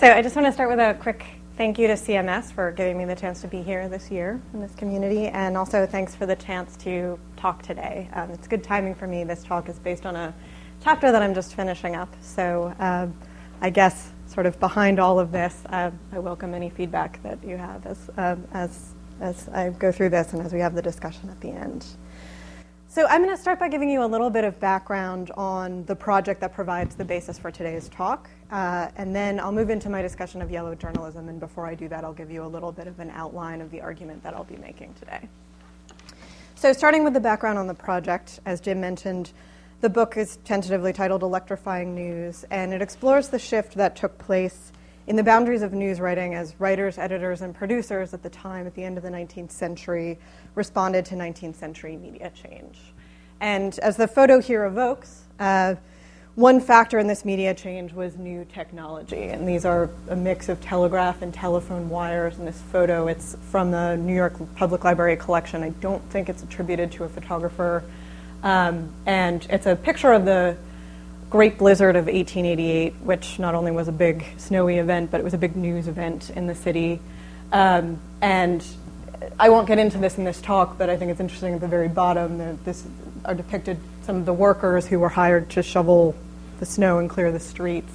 So I just want to start with a quick thank you to CMS for giving me the chance to be here this year in this community, and also thanks for the chance to talk today. Um, it's good timing for me. This talk is based on a chapter that I'm just finishing up. So uh, I guess sort of behind all of this, uh, I welcome any feedback that you have as, uh, as, as I go through this and as we have the discussion at the end. So I'm going to start by giving you a little bit of background on the project that provides the basis for today's talk, uh, and then I'll move into my discussion of yellow journalism. And before I do that, I'll give you a little bit of an outline of the argument that I'll be making today. So starting with the background on the project, as Jim mentioned, the book is tentatively titled Electrifying News, and it explores the shift that took place in the boundaries of news writing as writers, editors, and producers at the time, at the end of the 19th century, responded to 19th century media change. And as the photo here evokes, uh, one factor in this media change was new technology. And these are a mix of telegraph and telephone wires. In this photo, it's from the New York Public Library collection. I don't think it's attributed to a photographer. Um, and it's a picture of the Great Blizzard of 1888, which not only was a big snowy event, but it was a big news event in the city. Um, and I won't get into this in this talk, but I think it's interesting at the very bottom. that this are depicted some of the workers who were hired to shovel the snow and clear the streets.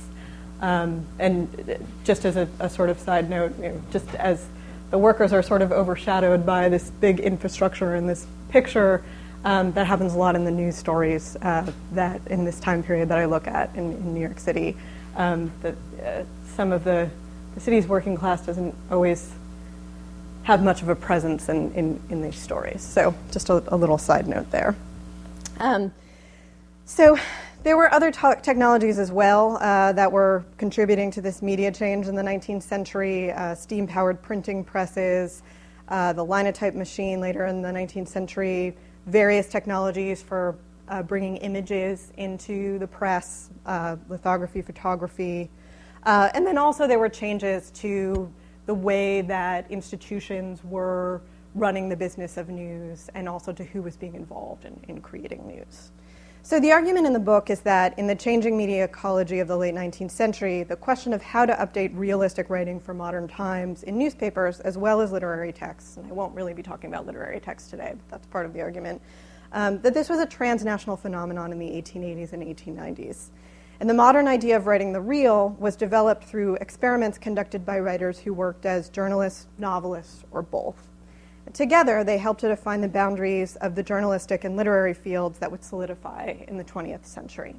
Um, and just as a, a, sort of side note, you know, just as the workers are sort of overshadowed by this big infrastructure in this picture, um, that happens a lot in the news stories uh, that in this time period that I look at in, in New York City. Um, that uh, some of the, the city's working class doesn't always have much of a presence in, in, in these stories. So, just a, a little side note there. Um, so, there were other t- technologies as well uh, that were contributing to this media change in the 19th century uh, steam powered printing presses, uh, the linotype machine later in the 19th century, various technologies for uh, bringing images into the press, uh, lithography, photography. Uh, and then also there were changes to the way that institutions were running the business of news and also to who was being involved in, in creating news. So, the argument in the book is that in the changing media ecology of the late 19th century, the question of how to update realistic writing for modern times in newspapers as well as literary texts, and I won't really be talking about literary texts today, but that's part of the argument, um, that this was a transnational phenomenon in the 1880s and 1890s. And the modern idea of writing the real was developed through experiments conducted by writers who worked as journalists, novelists, or both. Together, they helped to define the boundaries of the journalistic and literary fields that would solidify in the 20th century.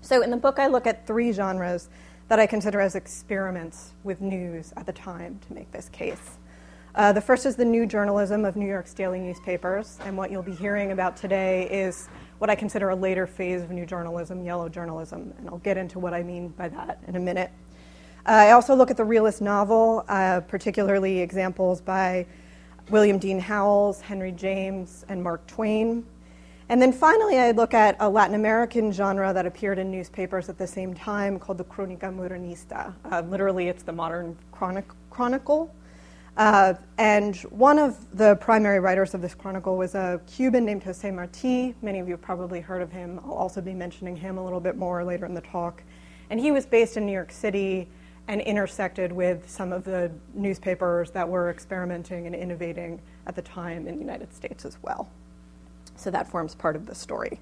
So, in the book, I look at three genres that I consider as experiments with news at the time to make this case. Uh, the first is the new journalism of New York's daily newspapers, and what you'll be hearing about today is what I consider a later phase of new journalism, yellow journalism, and I'll get into what I mean by that in a minute. Uh, I also look at the realist novel, uh, particularly examples by William Dean Howells, Henry James, and Mark Twain. And then finally, I look at a Latin American genre that appeared in newspapers at the same time called the Cronica Modernista. Uh, literally, it's the modern chronic- chronicle. Uh, and one of the primary writers of this chronicle was a Cuban named Jose Marti. Many of you have probably heard of him. I'll also be mentioning him a little bit more later in the talk. And he was based in New York City and intersected with some of the newspapers that were experimenting and innovating at the time in the United States as well. So that forms part of the story.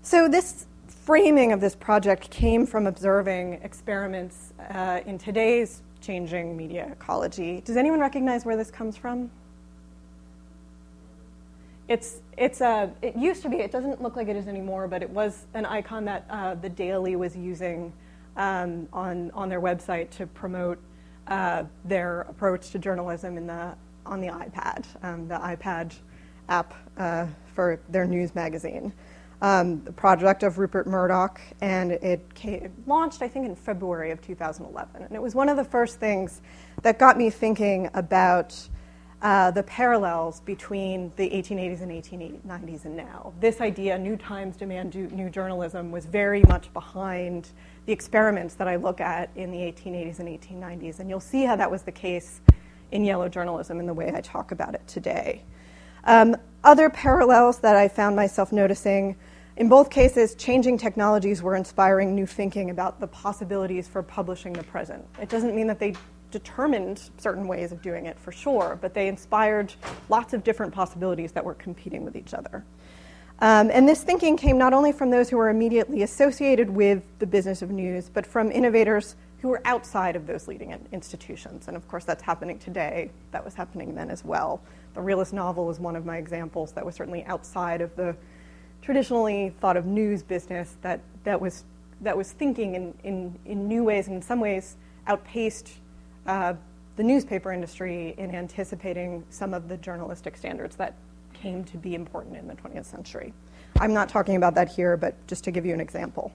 So, this framing of this project came from observing experiments uh, in today's changing media ecology. Does anyone recognize where this comes from? It's, it's a, it used to be, it doesn't look like it is anymore, but it was an icon that uh, the Daily was using um, on, on their website to promote uh, their approach to journalism in the, on the iPad, um, the iPad app uh, for their news magazine um, the project of Rupert Murdoch, and it, came, it launched, I think, in February of 2011. And it was one of the first things that got me thinking about uh, the parallels between the 1880s and 1890s and now. This idea, new times demand new journalism, was very much behind the experiments that I look at in the 1880s and 1890s. And you'll see how that was the case in yellow journalism in the way I talk about it today. Um, other parallels that I found myself noticing In both cases, changing technologies were inspiring new thinking about the possibilities for publishing the present. It doesn't mean that they determined certain ways of doing it for sure, but they inspired lots of different possibilities that were competing with each other. Um, and this thinking came not only from those who were immediately associated with the business of news, but from innovators who were outside of those leading institutions. And of course, that's happening today. That was happening then as well. The realist novel is one of my examples that was certainly outside of the traditionally thought of news business that, that, was, that was thinking in, in, in new ways and in some ways outpaced uh, the newspaper industry in anticipating some of the journalistic standards that came to be important in the 20th century. I'm not talking about that here, but just to give you an example.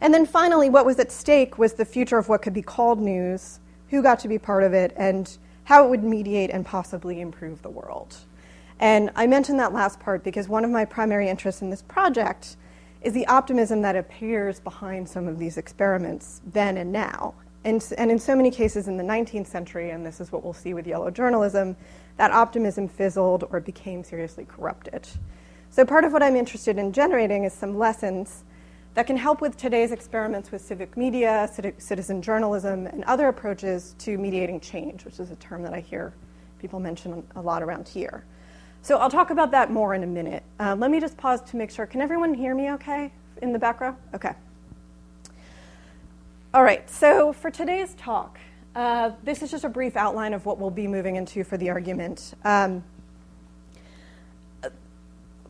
And then finally, what was at stake was the future of what could be called news, who got to be part of it, and how it would mediate and possibly improve the world. And I mentioned that last part because one of my primary interests in this project is the optimism that appears behind some of these experiments then and now. And, and in so many cases in the 19th century, and this is what we'll see with yellow journalism, that optimism fizzled or became seriously corrupted. So, part of what I'm interested in generating is some lessons that can help with today's experiments with civic media, citizen journalism, and other approaches to mediating change, which is a term that I hear people mention a lot around here. So I'll talk about that more in a minute. Uh, let me just pause to make sure. Can everyone hear me okay in the back row? Okay. All right, so for today's talk, uh, this is just a brief outline of what we'll be moving into for the argument. Um,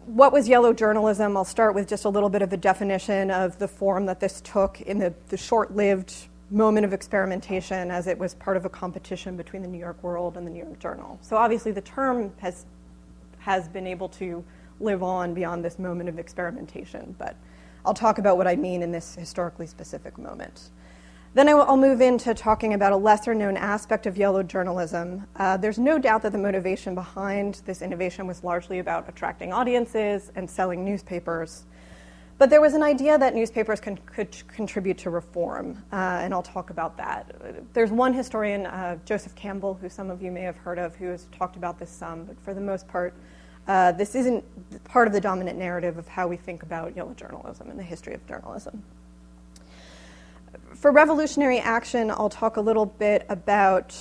what was yellow journalism? I'll start with just a little bit of the definition of the form that this took in the, the short lived moment of experimentation as it was part of a competition between the New York World and the New York Journal. So, obviously, the term has has been able to live on beyond this moment of experimentation. But I'll talk about what I mean in this historically specific moment. Then I'll move into talking about a lesser known aspect of yellow journalism. Uh, there's no doubt that the motivation behind this innovation was largely about attracting audiences and selling newspapers. But there was an idea that newspapers can, could contribute to reform, uh, and I'll talk about that. There's one historian, uh, Joseph Campbell, who some of you may have heard of, who has talked about this some, but for the most part, uh, this isn't part of the dominant narrative of how we think about yellow journalism and the history of journalism. For revolutionary action, I'll talk a little bit about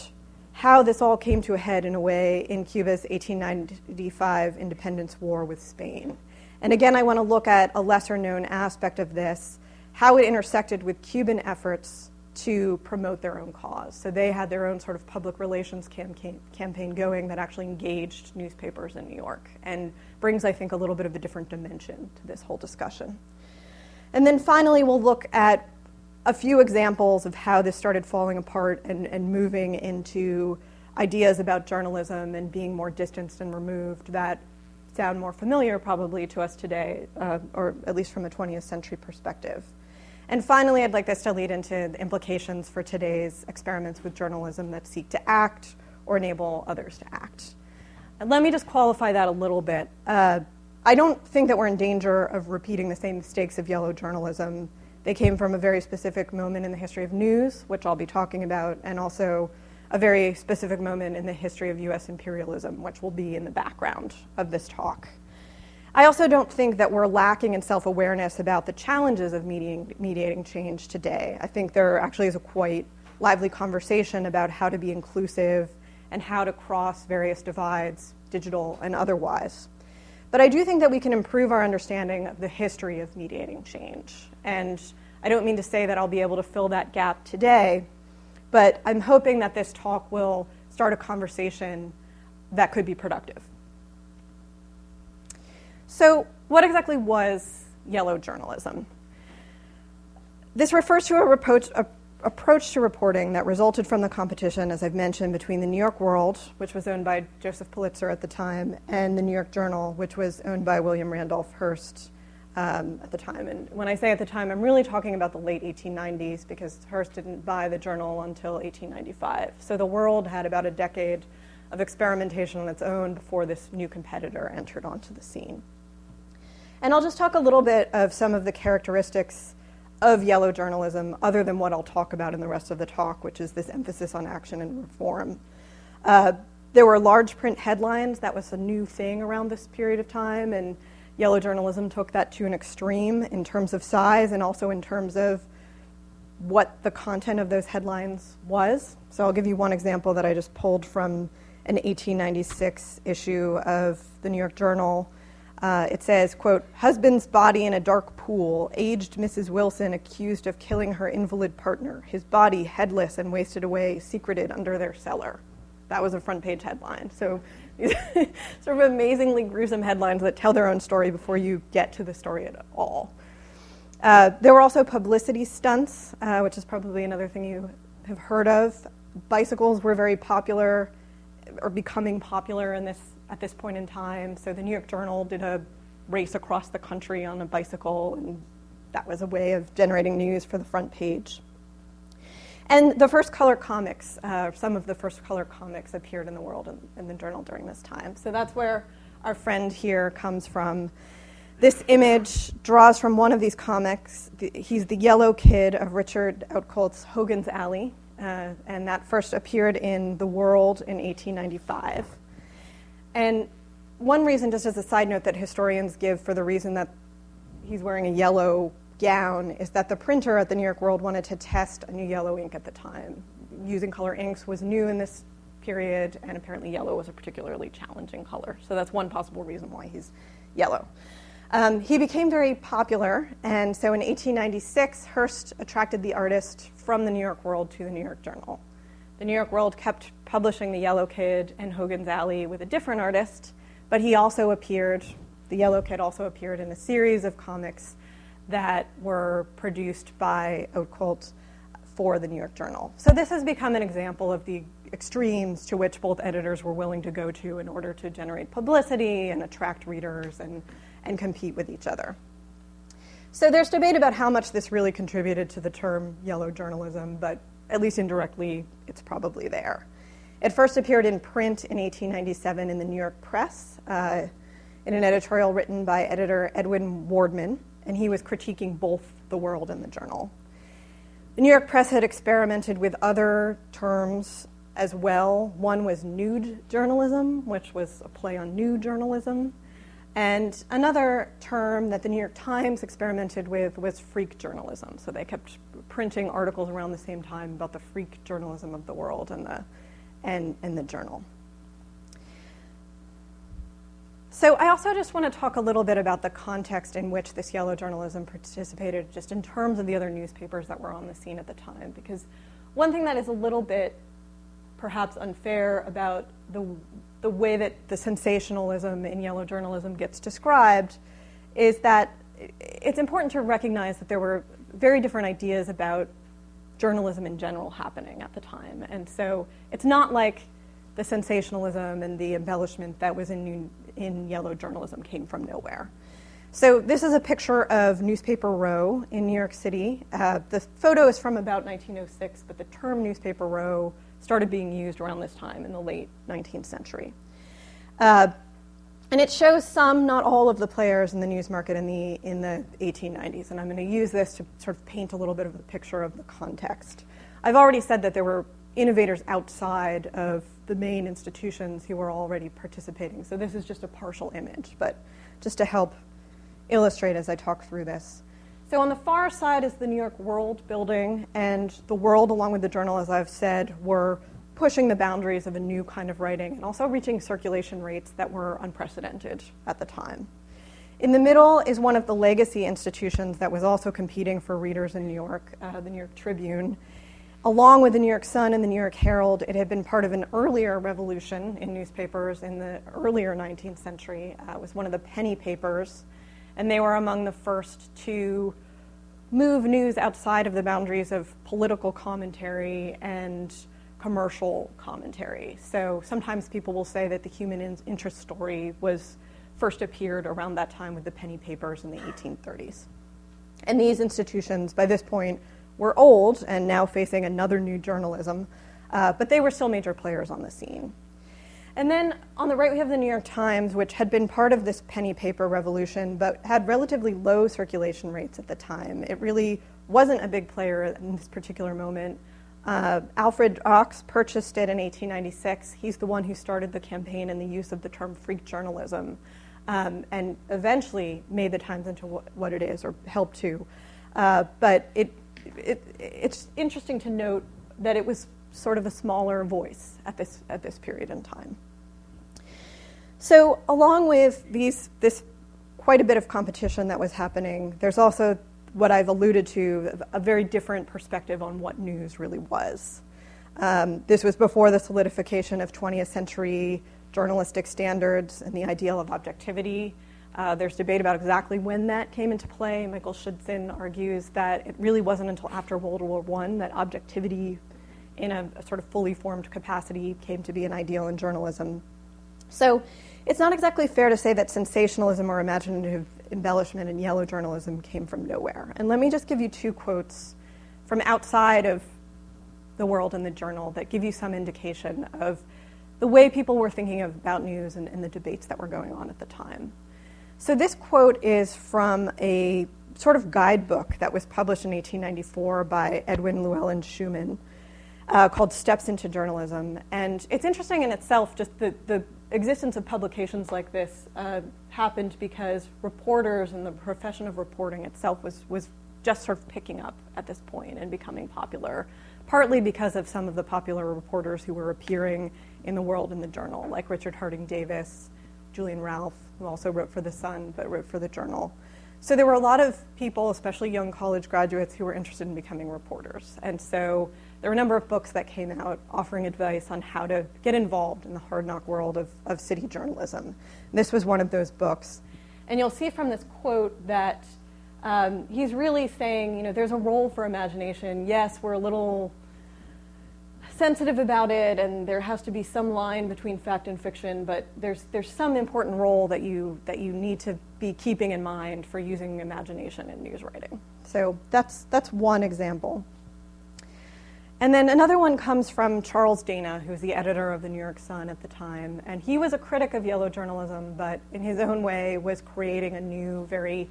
how this all came to a head in a way in Cuba's 1895 independence war with Spain. And again, I want to look at a lesser known aspect of this, how it intersected with Cuban efforts to promote their own cause. So they had their own sort of public relations campaign, campaign going that actually engaged newspapers in New York and brings, I think, a little bit of a different dimension to this whole discussion. And then finally, we'll look at a few examples of how this started falling apart and, and moving into ideas about journalism and being more distanced and removed that sound more familiar probably to us today, uh, or at least from a 20th century perspective. And finally, I'd like this to lead into the implications for today's experiments with journalism that seek to act or enable others to act. And let me just qualify that a little bit. Uh, I don't think that we're in danger of repeating the same mistakes of yellow journalism. They came from a very specific moment in the history of news, which I'll be talking about, and also a very specific moment in the history of US imperialism, which will be in the background of this talk. I also don't think that we're lacking in self awareness about the challenges of mediating, mediating change today. I think there actually is a quite lively conversation about how to be inclusive and how to cross various divides, digital and otherwise. But I do think that we can improve our understanding of the history of mediating change. And I don't mean to say that I'll be able to fill that gap today, but I'm hoping that this talk will start a conversation that could be productive. So, what exactly was yellow journalism? This refers to a, reproach, a approach to reporting that resulted from the competition, as I've mentioned, between the New York World, which was owned by Joseph Pulitzer at the time, and the New York Journal, which was owned by William Randolph Hearst um, at the time. And when I say at the time, I'm really talking about the late 1890s because Hearst didn't buy the journal until 1895. So the World had about a decade of experimentation on its own before this new competitor entered onto the scene. And I'll just talk a little bit of some of the characteristics of yellow journalism, other than what I'll talk about in the rest of the talk, which is this emphasis on action and reform. Uh, there were large print headlines. That was a new thing around this period of time. And yellow journalism took that to an extreme in terms of size and also in terms of what the content of those headlines was. So I'll give you one example that I just pulled from an 1896 issue of the New York Journal. Uh, it says, quote, husband's body in a dark pool, aged Mrs. Wilson accused of killing her invalid partner, his body headless and wasted away, secreted under their cellar. That was a front page headline. So sort of amazingly gruesome headlines that tell their own story before you get to the story at all. Uh, there were also publicity stunts, uh, which is probably another thing you have heard of. Bicycles were very popular or becoming popular in this, at this point in time. So the New York Journal did a race across the country on a bicycle, and that was a way of generating news for the front page. And the first color comics, uh, some of the first color comics appeared in the world in, in the journal during this time. So that's where our friend here comes from. This image draws from one of these comics. He's the yellow kid of Richard Outcault's Hogan's Alley, uh, and that first appeared in The World in 1895. And one reason, just as a side note, that historians give for the reason that he's wearing a yellow gown is that the printer at the New York World wanted to test a new yellow ink at the time. Using color inks was new in this period, and apparently yellow was a particularly challenging color. So that's one possible reason why he's yellow. Um, he became very popular, and so in 1896, Hearst attracted the artist from the New York World to the New York Journal. The New York World kept publishing The Yellow Kid and Hogan's Alley with a different artist, but he also appeared, The Yellow Kid also appeared in a series of comics that were produced by Outcault for the New York Journal. So this has become an example of the extremes to which both editors were willing to go to in order to generate publicity and attract readers and and compete with each other. So there's debate about how much this really contributed to the term yellow journalism, but at least indirectly, it's probably there. It first appeared in print in 1897 in the New York Press uh, in an editorial written by editor Edwin Wardman, and he was critiquing both the World and the Journal. The New York Press had experimented with other terms as well. One was nude journalism, which was a play on new journalism. And another term that the New York Times experimented with was freak journalism. So they kept printing articles around the same time about the freak journalism of the world and the, and, and the journal. So I also just want to talk a little bit about the context in which this yellow journalism participated, just in terms of the other newspapers that were on the scene at the time. Because one thing that is a little bit perhaps unfair about the the way that the sensationalism in yellow journalism gets described is that it's important to recognize that there were very different ideas about journalism in general happening at the time. And so it's not like the sensationalism and the embellishment that was in, new, in yellow journalism came from nowhere. So this is a picture of Newspaper Row in New York City. Uh, the photo is from about 1906, but the term Newspaper Row started being used around this time in the late 19th century. Uh, and it shows some, not all of the players in the news market in the, in the 1890s. And I'm going to use this to sort of paint a little bit of a picture of the context. I've already said that there were innovators outside of the main institutions who are already participating. So this is just a partial image, but just to help illustrate as I talk through this. So on the far side is the New York World building, and the World, along with the Journal, as I've said, were pushing the boundaries of a new kind of writing and also reaching circulation rates that were unprecedented at the time. In the middle is one of the legacy institutions that was also competing for readers in New York, uh, the New York Tribune. Along with the New York Sun and the New York Herald, it had been part of an earlier revolution in newspapers in the earlier 19th century. Uh, it was one of the penny papers and they were among the first to move news outside of the boundaries of political commentary and commercial commentary. So sometimes people will say that the human interest story was first appeared around that time with the penny papers in the 1830s. And these institutions, by this point, were old and now facing another new journalism, uh, but they were still major players on the scene. And then on the right, we have the New York Times, which had been part of this penny paper revolution, but had relatively low circulation rates at the time. It really wasn't a big player in this particular moment. Uh, Alfred Ochs purchased it in 1896. He's the one who started the campaign and the use of the term freak journalism. um, and eventually made the Times into what it is or helped to. Uh, but it, it, it's interesting to note that it was sort of a smaller voice at this, at this period in time. So, along with these, this quite a bit of competition that was happening, there's also what I've alluded to a very different perspective on what news really was. Um, this was before the solidification of 20th century journalistic standards and the ideal of objectivity. Uh, there's debate about exactly when that came into play. Michael Schudson argues that it really wasn't until after World War I that objectivity in a, a, sort of fully formed capacity came to be an ideal in journalism. So it's not exactly fair to say that sensationalism or imaginative embellishment in yellow journalism came from nowhere. And let me just give you two quotes from outside of the world and the journal that give you some indication of the way people were thinking about news and, and the debates that were going on at the time. So, this quote is from a sort of guidebook that was published in 1894 by Edwin Llewellyn Shuman uh, called Steps into Journalism. And it's interesting in itself, just the, the existence of publications like this uh, happened because reporters and the profession of reporting itself was, was just sort of picking up at this point and becoming popular, partly because of some of the popular reporters who were appearing in the world in the journal, like Richard Harding Davis, Julian Ralph, who also wrote for The Sun but wrote for the journal. So there were a lot of people, especially young college graduates, who were interested in becoming reporters. And so there were a number of books that came out offering advice on how to get involved in the hard knock world of, of city journalism. And this was one of those books. And you'll see from this quote that um, he's really saying, you know, there's a role for imagination. Yes, we're a little sensitive about it, and there has to be some line between fact and fiction, but there's, there's some important role that you, that you need to be keeping in mind for using imagination in news writing. So that's, that's one example. And then another one comes from Charles Dana, who was the editor of the New York Sun at the time. And he was a critic of yellow journalism, but in his own way was creating a new, very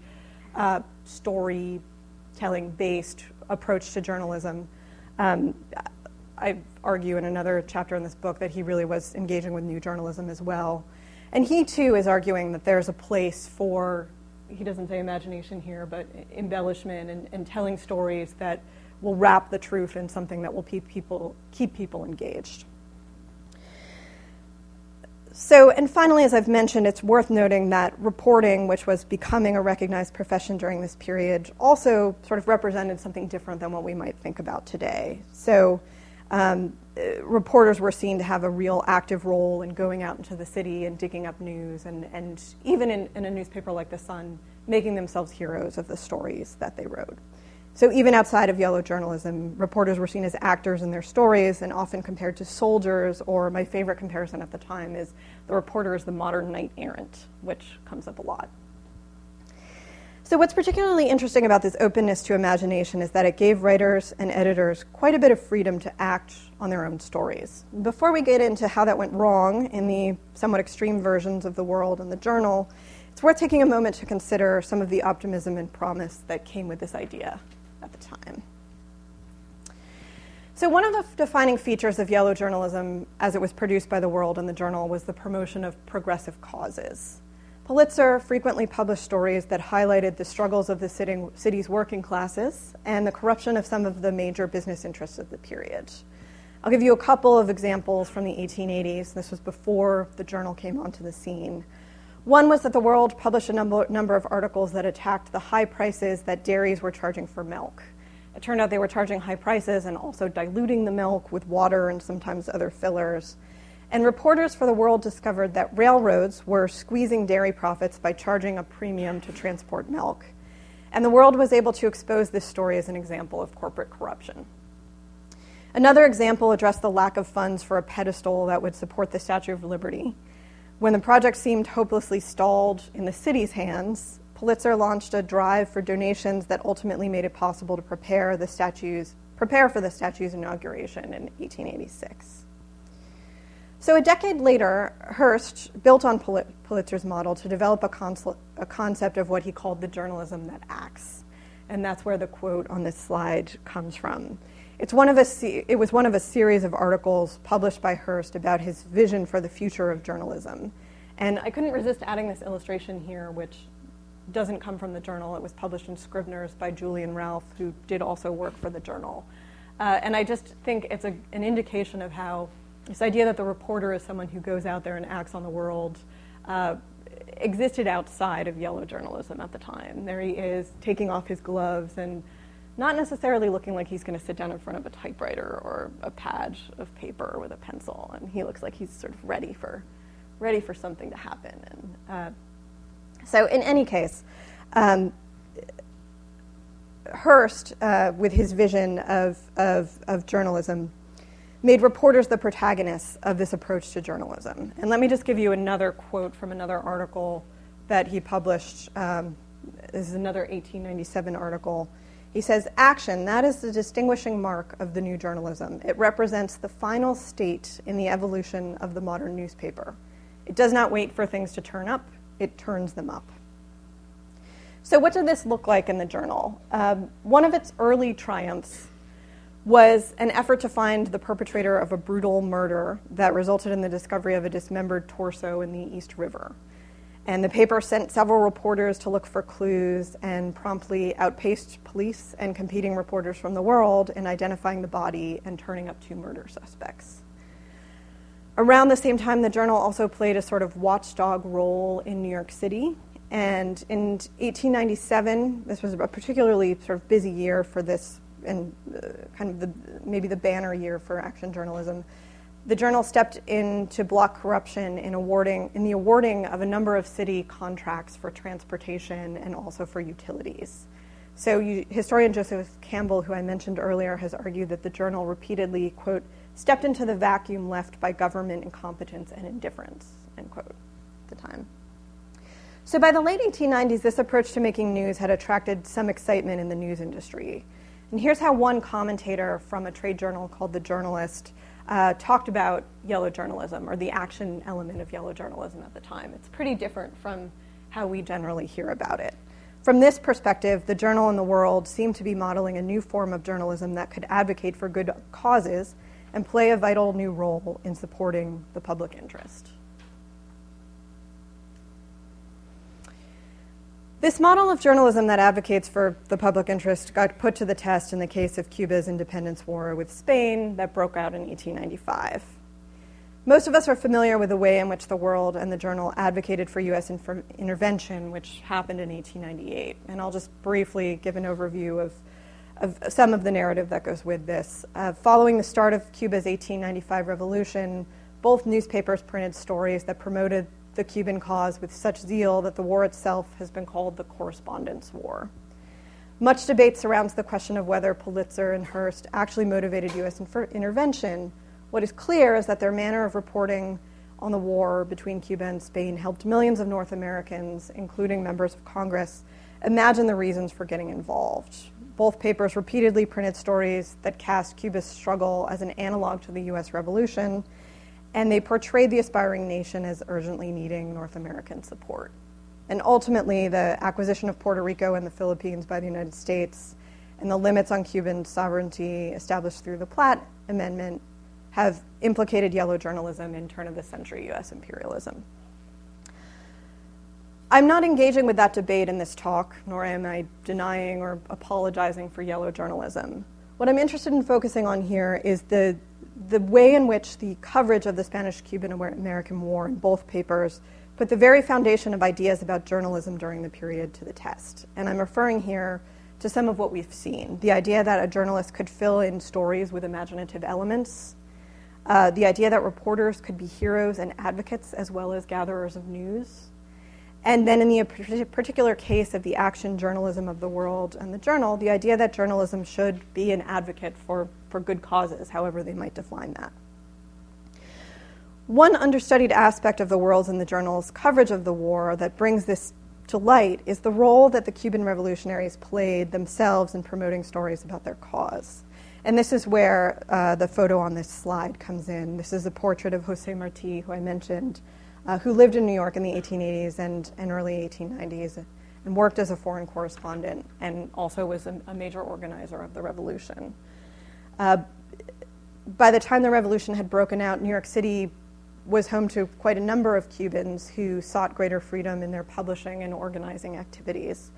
uh, storytelling based approach to journalism. Um, I argue in another chapter in this book that he really was engaging with new journalism as well. And he too is arguing that there's a place for, he doesn't say imagination here, but embellishment and, and telling stories that will wrap the truth in something that will keep people, keep people engaged. So, and finally, as I've mentioned, it's worth noting that reporting, which was becoming a recognized profession during this period, also sort of represented something different than what we might think about today. So, um, uh, reporters were seen to have a real active role in going out into the city and digging up news, and, and even in, in a newspaper like The Sun, making themselves heroes of the stories that they wrote. So, even outside of yellow journalism, reporters were seen as actors in their stories and often compared to soldiers, or my favorite comparison at the time is the reporter is the modern knight errant, which comes up a lot. So, what's particularly interesting about this openness to imagination is that it gave writers and editors quite a bit of freedom to act on their own stories. Before we get into how that went wrong in the somewhat extreme versions of the world and the journal, it's worth taking a moment to consider some of the optimism and promise that came with this idea at the time. So, one of the defining features of yellow journalism as it was produced by the World and the Journal was the promotion of progressive causes. Pulitzer frequently published stories that highlighted the struggles of the city's working classes and the corruption of some of the major business interests of the period. I'll give you a couple of examples from the 1880s. This was before the journal came onto the scene. One was that the World published a number, number of articles that attacked the high prices that dairies were charging for milk. It turned out they were charging high prices and also diluting the milk with water and sometimes other fillers. And reporters for the world discovered that railroads were squeezing dairy profits by charging a premium to transport milk. And the world was able to expose this story as an example of corporate corruption. Another example addressed the lack of funds for a pedestal that would support the Statue of Liberty. When the project seemed hopelessly stalled in the city's hands, Pulitzer launched a drive for donations that ultimately made it possible to prepare the statue's prepare for the statue's inauguration in 1886. So, a decade later, Hearst built on Pulitzer's model to develop a, consl- a, concept of what he called the journalism that acts. And that's where the quote on this slide comes from. It's one of a se- it was one of a series of articles published by Hearst about his vision for the future of journalism. And I couldn't resist adding this illustration here, which doesn't come from the journal. It was published in Scribner's by Julian Ralph, who did also work for the journal. Uh, and I just think it's a, an indication of how this idea that the reporter is someone who goes out there and acts on the world uh, existed outside of yellow journalism at the time. There he is taking off his gloves and not necessarily looking like he's going to sit down in front of a typewriter or a pad of paper with a pencil, and he looks like he's sort of ready for ready for something to happen. And uh, so, in any case, um, Hearst, uh, with his vision of, of, of journalism, made reporters the protagonists of this approach to journalism. And let me just give you another quote from another article that he published. Um, this is another 1897 article. He says, Action, that is the distinguishing mark of the new journalism. It represents the final state in the evolution of the modern newspaper. It does not wait for things to turn up, it turns them up. So, what did this look like in the journal? Um, one of its early triumphs was an effort to find the perpetrator of a brutal murder that resulted in the discovery of a dismembered torso in the East River. And the paper sent several reporters to look for clues and promptly outpaced police and competing reporters from the world in identifying the body and turning up two murder suspects. Around the same time, the journal also played a sort of watchdog role in New York City. And in 1897, this was a particularly sort of busy year for this, and uh, kind of the, maybe the banner year for action journalism. The journal stepped in to block corruption in awarding in the awarding of a number of city contracts for transportation and also for utilities. So, you, historian Joseph Campbell, who I mentioned earlier, has argued that the journal repeatedly quote stepped into the vacuum left by government incompetence and indifference, end quote, at the time. So by the late 1890s, this approach to making news had attracted some excitement in the news industry. And here's how one commentator from a trade journal called The Journalist uh, talked about yellow journalism or the action element of yellow journalism at the time. It's pretty different from how we generally hear about it. From this perspective, the journal and the world seemed to be modeling a new form of journalism that could advocate for good causes and play a vital new role in supporting the public interest. This model of journalism that advocates for the public interest got put to the test in the case of Cuba's independence war with Spain that broke out in 1895. Most of us are familiar with the way in which the World and the Journal advocated for U.S. Intervention, which happened in 1898. And I'll just briefly give an overview of of some of the narrative that goes with this. Uh, following the start of Cuba's 1895 revolution, both newspapers printed stories that promoted the Cuban cause with such zeal that the war itself has been called the Correspondents' War. Much debate surrounds the question of whether Pulitzer and Hearst actually motivated U.S. Infer- intervention. What is clear is that their manner of reporting on the war between Cuba and Spain helped millions of North Americans, including members of Congress, imagine the reasons for getting involved. Both papers repeatedly printed stories that cast Cuba's struggle as an analog to the US Revolution, and they portrayed the aspiring nation as urgently needing North American support. And ultimately, the acquisition of Puerto Rico and the Philippines by the United States and the limits on Cuban sovereignty established through the Platt Amendment have implicated yellow journalism in turn of the century US imperialism. I'm not engaging with that debate in this talk, nor am I denying or apologizing for yellow journalism. What I'm interested in focusing on here is the, the way in which the coverage of the Spanish Cuban American War in both papers put the very foundation of ideas about journalism during the period to the test. And I'm referring here to some of what we've seen the idea that a journalist could fill in stories with imaginative elements, uh, the idea that reporters could be heroes and advocates as well as gatherers of news and then in the particular case of the action journalism of the world and the journal, the idea that journalism should be an advocate for, for good causes, however they might define that. One understudied aspect of the world's and the journal's coverage of the war that brings this to light is the role that the Cuban revolutionaries played themselves in promoting stories about their cause. And this is where uh, the photo on this slide comes in. This is a portrait of Jose Marti, who I mentioned, uh, who lived in New York in the 1880s and, and early 1890s and worked as a foreign correspondent and also was a, a major organizer of the revolution. Uh, by the time the revolution had broken out, New York City was home to quite a number of Cubans who sought greater freedom in their publishing and organizing activities.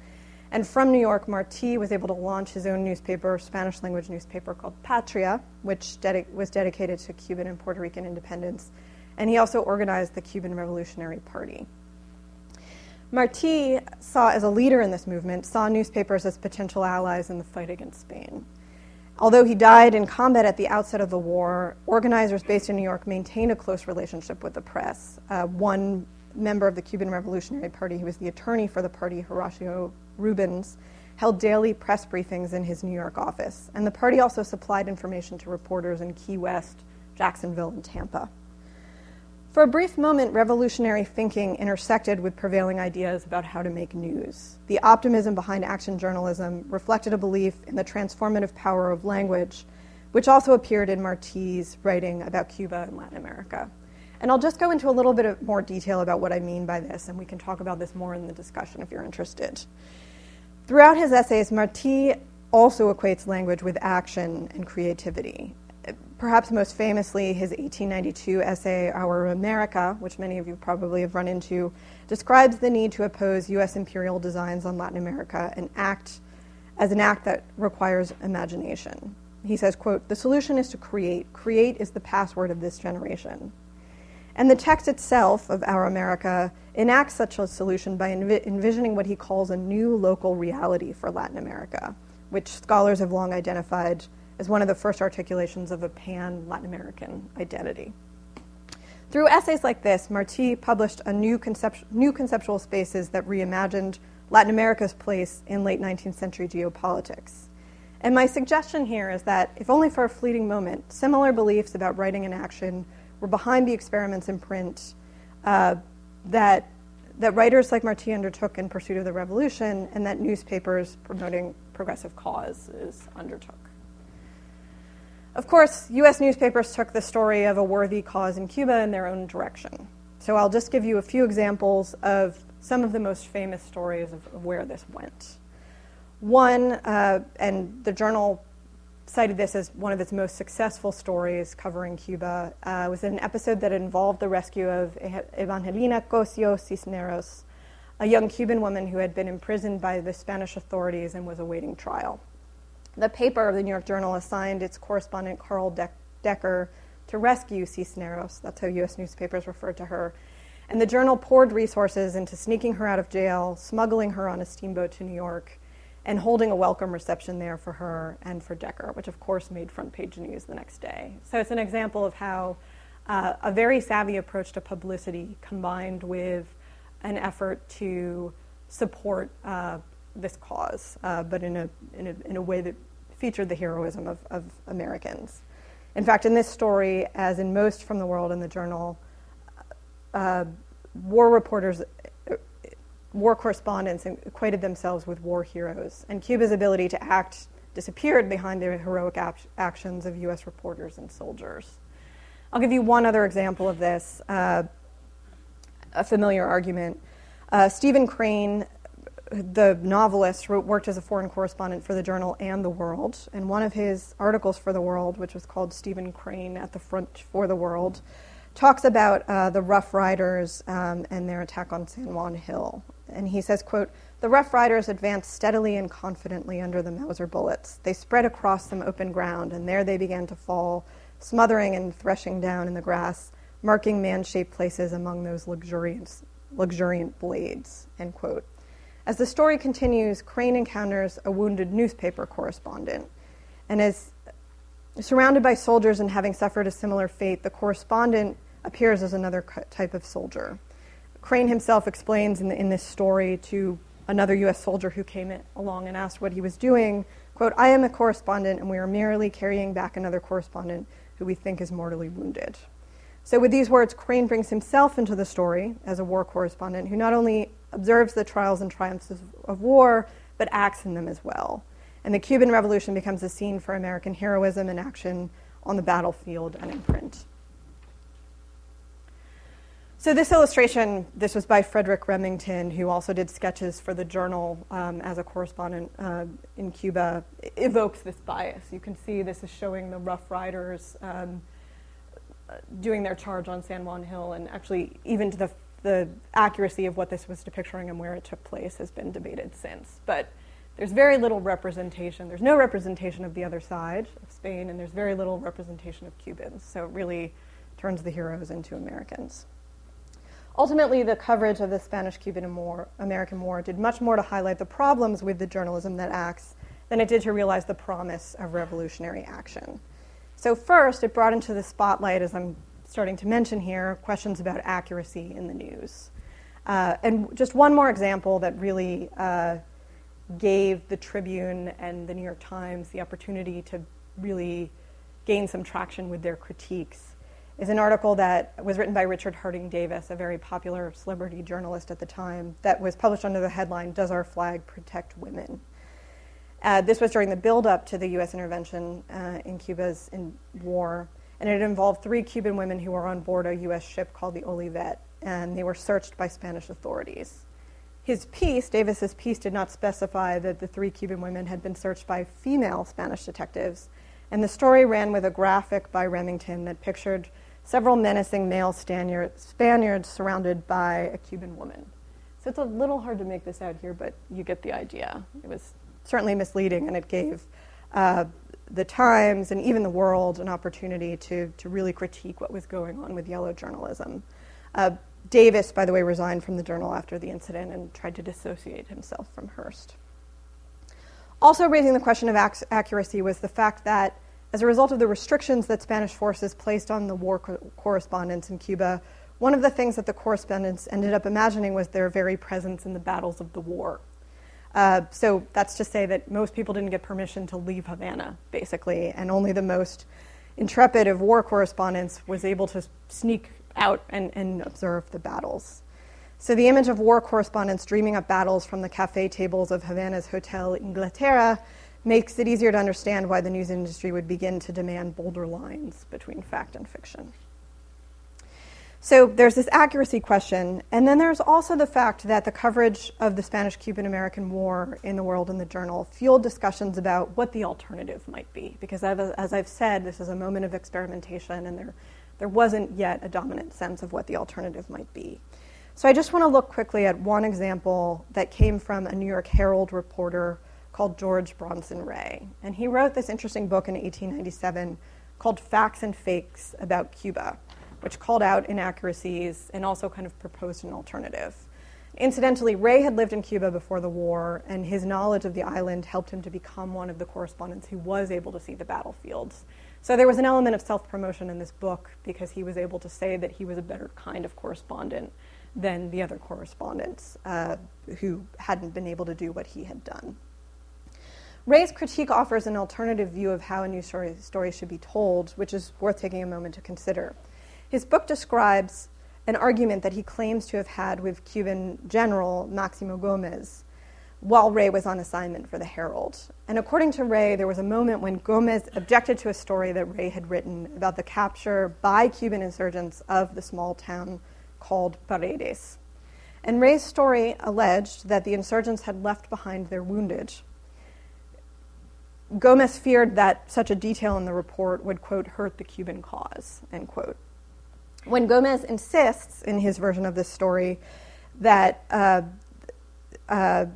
And from New York, Martí was able to launch his own newspaper, Spanish language newspaper called Patria, which dedi- was dedicated to Cuban and Puerto Rican independence. And he also organized the Cuban Revolutionary Party. Martí saw, as a leader in this movement, saw newspapers as potential allies in the fight against Spain. Although he died in combat at the outset of the war, organizers based in New York maintained a close relationship with the press. Uh, one member of the Cuban Revolutionary Party, who was the attorney for the party, Horacio Rubens, held daily press briefings in his New York office. And the party also supplied information to reporters in Key West, Jacksonville, and Tampa. For a brief moment, revolutionary thinking intersected with prevailing ideas about how to make news. The optimism behind action journalism reflected a belief in the transformative power of language, which also appeared in Martí's writing about Cuba and Latin America. And I'll just go into a little bit of more detail about what I mean by this, and we can talk about this more in the discussion if you're interested. Throughout his essays, Martí also equates language with action and creativity perhaps most famously, his 1892 essay, Our America, which many of you probably have run into, describes the need to oppose U.S. imperial designs on Latin America and act as an act that requires imagination. He says, quote, the solution is to create. Create is the password of this generation. And the text itself of Our America enacts such a solution by env- envisioning what he calls a new local reality for Latin America, which scholars have long identified as one of the first articulations of a pan Latin American identity. Through essays like this, Martí published a new, concept- new conceptual spaces that reimagined Latin America's place in late 19th century geopolitics. And my suggestion here is that, if only for a fleeting moment, similar beliefs about writing and action were behind the experiments in print uh, that, that writers like Martí undertook in pursuit of the revolution and that newspapers promoting progressive causes undertook. Of course, US newspapers took the story of a worthy cause in Cuba in their own direction. So I'll just give you a few examples of some of the most famous stories of, where this went. One, uh, and the journal cited this as one of its most successful stories covering Cuba, uh, was an episode that involved the rescue of Evangelina Cosio Cisneros, a young Cuban woman who had been imprisoned by the Spanish authorities and was awaiting trial. The paper of the New York Journal assigned its correspondent Karl De- Decker to rescue Cisneros. That's how U.S. newspapers referred to her. And the journal poured resources into sneaking her out of jail, smuggling her on a steamboat to New York, and holding a welcome reception there for her and for Decker, which of course made front page news the next day. So it's an example of how uh, a very savvy approach to publicity combined with an effort to support uh, this cause, uh, but in a, in, a, in a way that featured the heroism of, of Americans. In fact, in this story, as in most from the world in the journal, uh, war reporters, uh, war correspondents equated themselves with war heroes, and Cuba's ability to act disappeared behind the heroic ap- actions of U.S. reporters and soldiers. I'll give you one other example of this, uh, a familiar argument. Uh, Stephen Crane the novelist wrote, worked as a foreign correspondent for the journal and the World. And one of his articles for the World, which was called Stephen Crane at the Front for the World, talks about uh, the Rough Riders um, and their attack on San Juan Hill. And he says, quote, the Rough Riders advanced steadily and confidently under the Mauser bullets. They spread across some open ground, and there they began to fall, smothering and threshing down in the grass, marking man-shaped places among those luxuriant, luxuriant blades, end quote. As the story continues, Crane encounters a wounded newspaper correspondent. And as surrounded by soldiers and having suffered a similar fate, the correspondent appears as another type of soldier. Crane himself explains in, the, in this story to another U.S. soldier who came along and asked what he was doing, quote, I am a correspondent and we are merely carrying back another correspondent who we think is mortally wounded. So, with these words, Crane brings himself into the story as a war correspondent who not only observes the trials and triumphs of, war, but acts in them as well. And the Cuban Revolution becomes a scene for American heroism and action on the battlefield and in print. So this illustration, this was by Frederic Remington, who also did sketches for the Journal um, as a correspondent uh, in Cuba, evokes this bias. You can see this is showing the Rough Riders um, doing their charge on San Juan Hill, and actually, even to the, the accuracy of what this was depicting and where it took place has been debated since. But there's very little representation. There's no representation of the other side of Spain, and there's very little representation of Cubans. So it really turns the heroes into Americans. Ultimately, the coverage of the Spanish Cuban War, American War did much more to highlight the problems with the journalism that acts than it did to realize the promise of revolutionary action. So, first, it brought into the spotlight, as I'm starting to mention here, questions about accuracy in the news. Uh, and just one more example that really uh, gave the Tribune and the New York Times the opportunity to really gain some traction with their critiques is an article that was written by Richard Harding Davis, a very popular celebrity journalist at the time, that was published under the headline Does Our Flag Protect Women? Uh, this was during the build-up to the U.S. intervention uh, in Cuba's in war, and it involved three Cuban women who were on board a U.S. ship called the Olivet, and they were searched by Spanish authorities. His piece, Davis's piece, did not specify that the three Cuban women had been searched by female Spanish detectives, and the story ran with a graphic by Remington that pictured several menacing male Spaniards surrounded by a Cuban woman. So it's a little hard to make this out here, but you get the idea. It was certainly misleading, and it gave uh, the Times and even the world an opportunity to, to really critique what was going on with yellow journalism. Uh, Davis, by the way, resigned from the journal after the incident and tried to dissociate himself from Hearst. Also, raising the question of ac- accuracy was the fact that as a result of the restrictions that Spanish forces placed on the war co- correspondents in Cuba, one of the things that the correspondents ended up imagining was their very presence in the battles of the war. Uh, so that's to say that most people didn't get permission to leave Havana, basically, and only the most intrepid of war correspondents was able to sneak out and, and observe the battles. So the image of war correspondents dreaming up battles from the cafe tables of Havana's Hotel Inglaterra makes it easier to understand why the news industry would begin to demand bolder lines between fact and fiction. So there's this accuracy question, and then there's also the fact that the coverage of the Spanish Cuban American War in the World and the Journal fueled discussions about what the alternative might be. Because as I've said, this is a moment of experimentation, and there, there wasn't yet a dominant sense of what the alternative might be. So I just want to look quickly at one example that came from a New York Herald reporter called George Bronson Rea. And he wrote this interesting book in 1897 called Facts and Fakes about Cuba, which called out inaccuracies and also kind of proposed an alternative. Incidentally, Rea had lived in Cuba before the war, and his knowledge of the island helped him to become one of the correspondents who was able to see the battlefields. So there was an element of self promotion in this book because he was able to say that he was a better kind of correspondent than the other correspondents uh, who hadn't been able to do what he had done. Rea's critique offers an alternative view of how a news story, story should be told, which is worth taking a moment to consider. His book describes an argument that he claims to have had with Cuban general Maximo Gomez while Rea was on assignment for the Herald. And according to Rea, there was a moment when Gomez objected to a story that Rea had written about the capture by Cuban insurgents of the small town called Paredes. And Rea's story alleged that the insurgents had left behind their wounded Gomez feared that such a detail in the report would, quote, hurt the Cuban cause, end quote. When Gomez insists in his version of this story that uh, uh,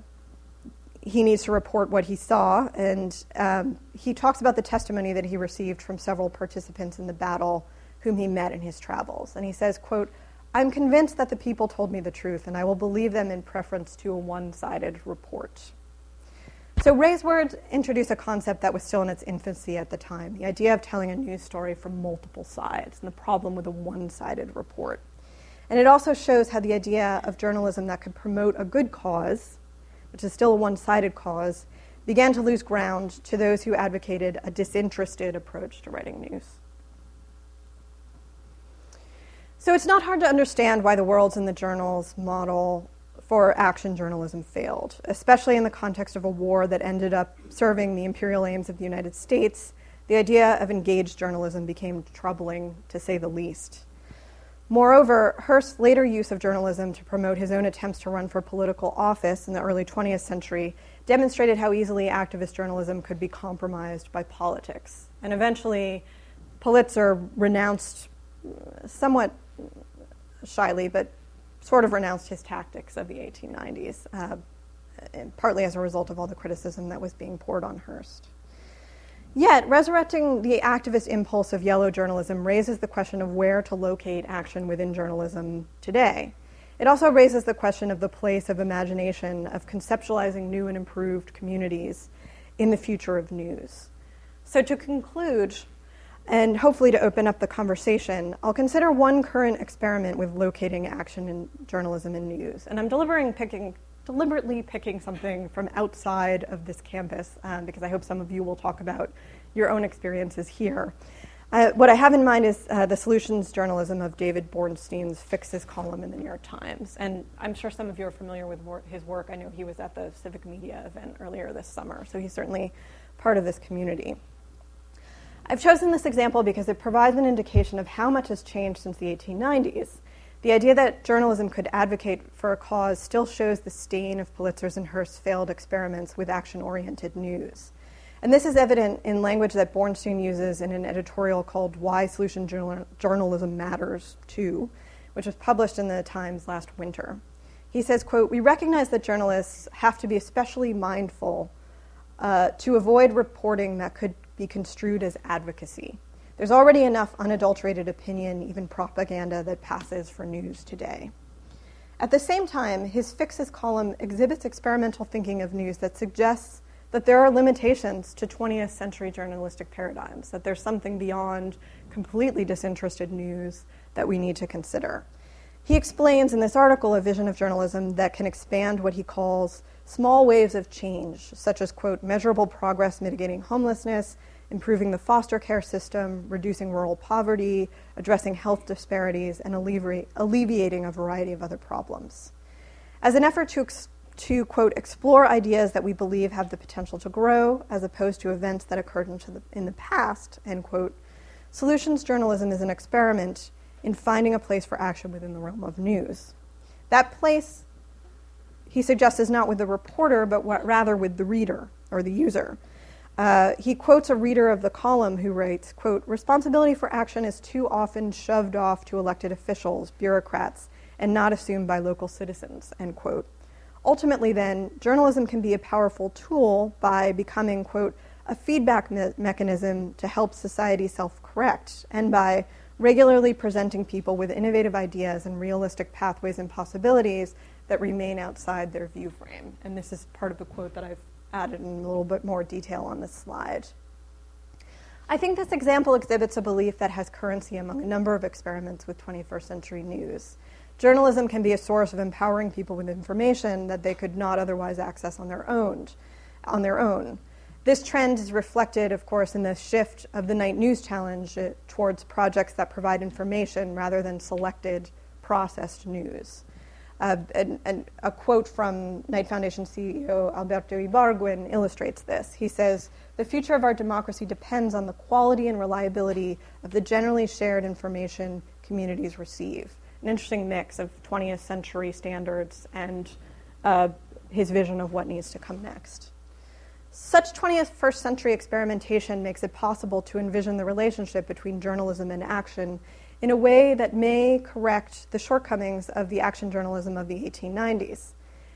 he needs to report what he saw, and um, he talks about the testimony that he received from several participants in the battle whom he met in his travels. And he says, quote, I'm convinced that the people told me the truth, and I will believe them in preference to a one sided report. So Rea's words introduce a concept that was still in its infancy at the time the idea of telling a news story from multiple sides and the problem with a one sided report. And it also shows how the idea of journalism that could promote a good cause, which is still a one sided cause, began to lose ground to those who advocated a disinterested approach to writing news. So it's not hard to understand why the worlds and the journals model for action journalism failed, especially in the context of a war that ended up serving the imperial aims of the United States. The idea of engaged journalism became troubling, to say the least. Moreover, Hearst's later use of journalism to promote his own attempts to run for political office in the early 20th century demonstrated how easily activist journalism could be compromised by politics. And eventually, Pulitzer renounced somewhat shyly, but sort of renounced his tactics of the 1890s, uh, partly as a result of all the criticism that was being poured on Hearst. Yet, resurrecting the activist impulse of yellow journalism raises the question of where to locate action within journalism today. It also raises the question of the place of imagination, of conceptualizing new and improved communities in the future of news. So, to conclude, and hopefully to open up the conversation, I'll consider one current experiment with locating action in journalism and news. And I'm delivering picking deliberately picking something from outside of this campus um, because I hope some of you will talk about your own experiences here. Uh, what I have in mind is uh, the solutions journalism of David Bornstein's Fixes column in the New York Times. And I'm sure some of you are familiar with wor- his work. I know he was at the Civic Media event earlier this summer, so he's certainly part of this community. I've chosen this example because it provides an indication of how much has changed since the 1890s the idea that journalism could advocate for a cause still shows the stain of Pulitzer's and Hearst's failed experiments with action oriented news. And this is evident in language that Bornstein uses in an editorial called Why Solution Journalism Matters Too, which was published in the Times last winter. He says, quote, We recognize that journalists have to be especially mindful uh, to avoid reporting that could be construed as advocacy. There's already enough unadulterated opinion, even propaganda, that passes for news today. At the same time, his Fixes column exhibits experimental thinking of news that suggests that there are limitations to 20th century journalistic paradigms, that there's something beyond completely disinterested news that we need to consider. He explains in this article a vision of journalism that can expand what he calls small waves of change, such as, quote, measurable progress mitigating homelessness improving the foster care system, reducing rural poverty, addressing health disparities, and alleviating a variety of other problems. As an effort to, to, quote, explore ideas that we believe have the potential to grow, as opposed to events that occurred the, in the past, end quote, solutions journalism is an experiment in finding a place for action within the realm of news. That place, he suggests, is not with the reporter, but rather with the reader or the user uh, he quotes a reader of the column who writes, quote, responsibility for action is too often shoved off to elected officials, bureaucrats, and not assumed by local citizens, end quote. Ultimately, then, journalism can be a powerful tool by becoming, quote, a feedback me- mechanism to help society self correct, and by regularly presenting people with innovative ideas and realistic pathways and possibilities that remain outside their view frame. And this is part of the quote that I've added in a little bit more detail on this slide. I think this example exhibits a belief that has currency among a number of experiments with 21st century news. Journalism can be a source of empowering people with information that they could not otherwise access on their own. On their own. This trend is reflected, of course, in the shift of the Knight News Challenge uh, towards projects that provide information rather than selected, processed news. Uh, a quote from Knight Foundation CEO Alberto Ibargüen illustrates this. He says, The future of our democracy depends on the quality and reliability of the generally shared information communities receive. An interesting mix of 20th century standards and uh, his vision of what needs to come next. Such 21st century experimentation makes it possible to envision the relationship between journalism and action in a way that may correct the shortcomings of the action journalism of the 1890s.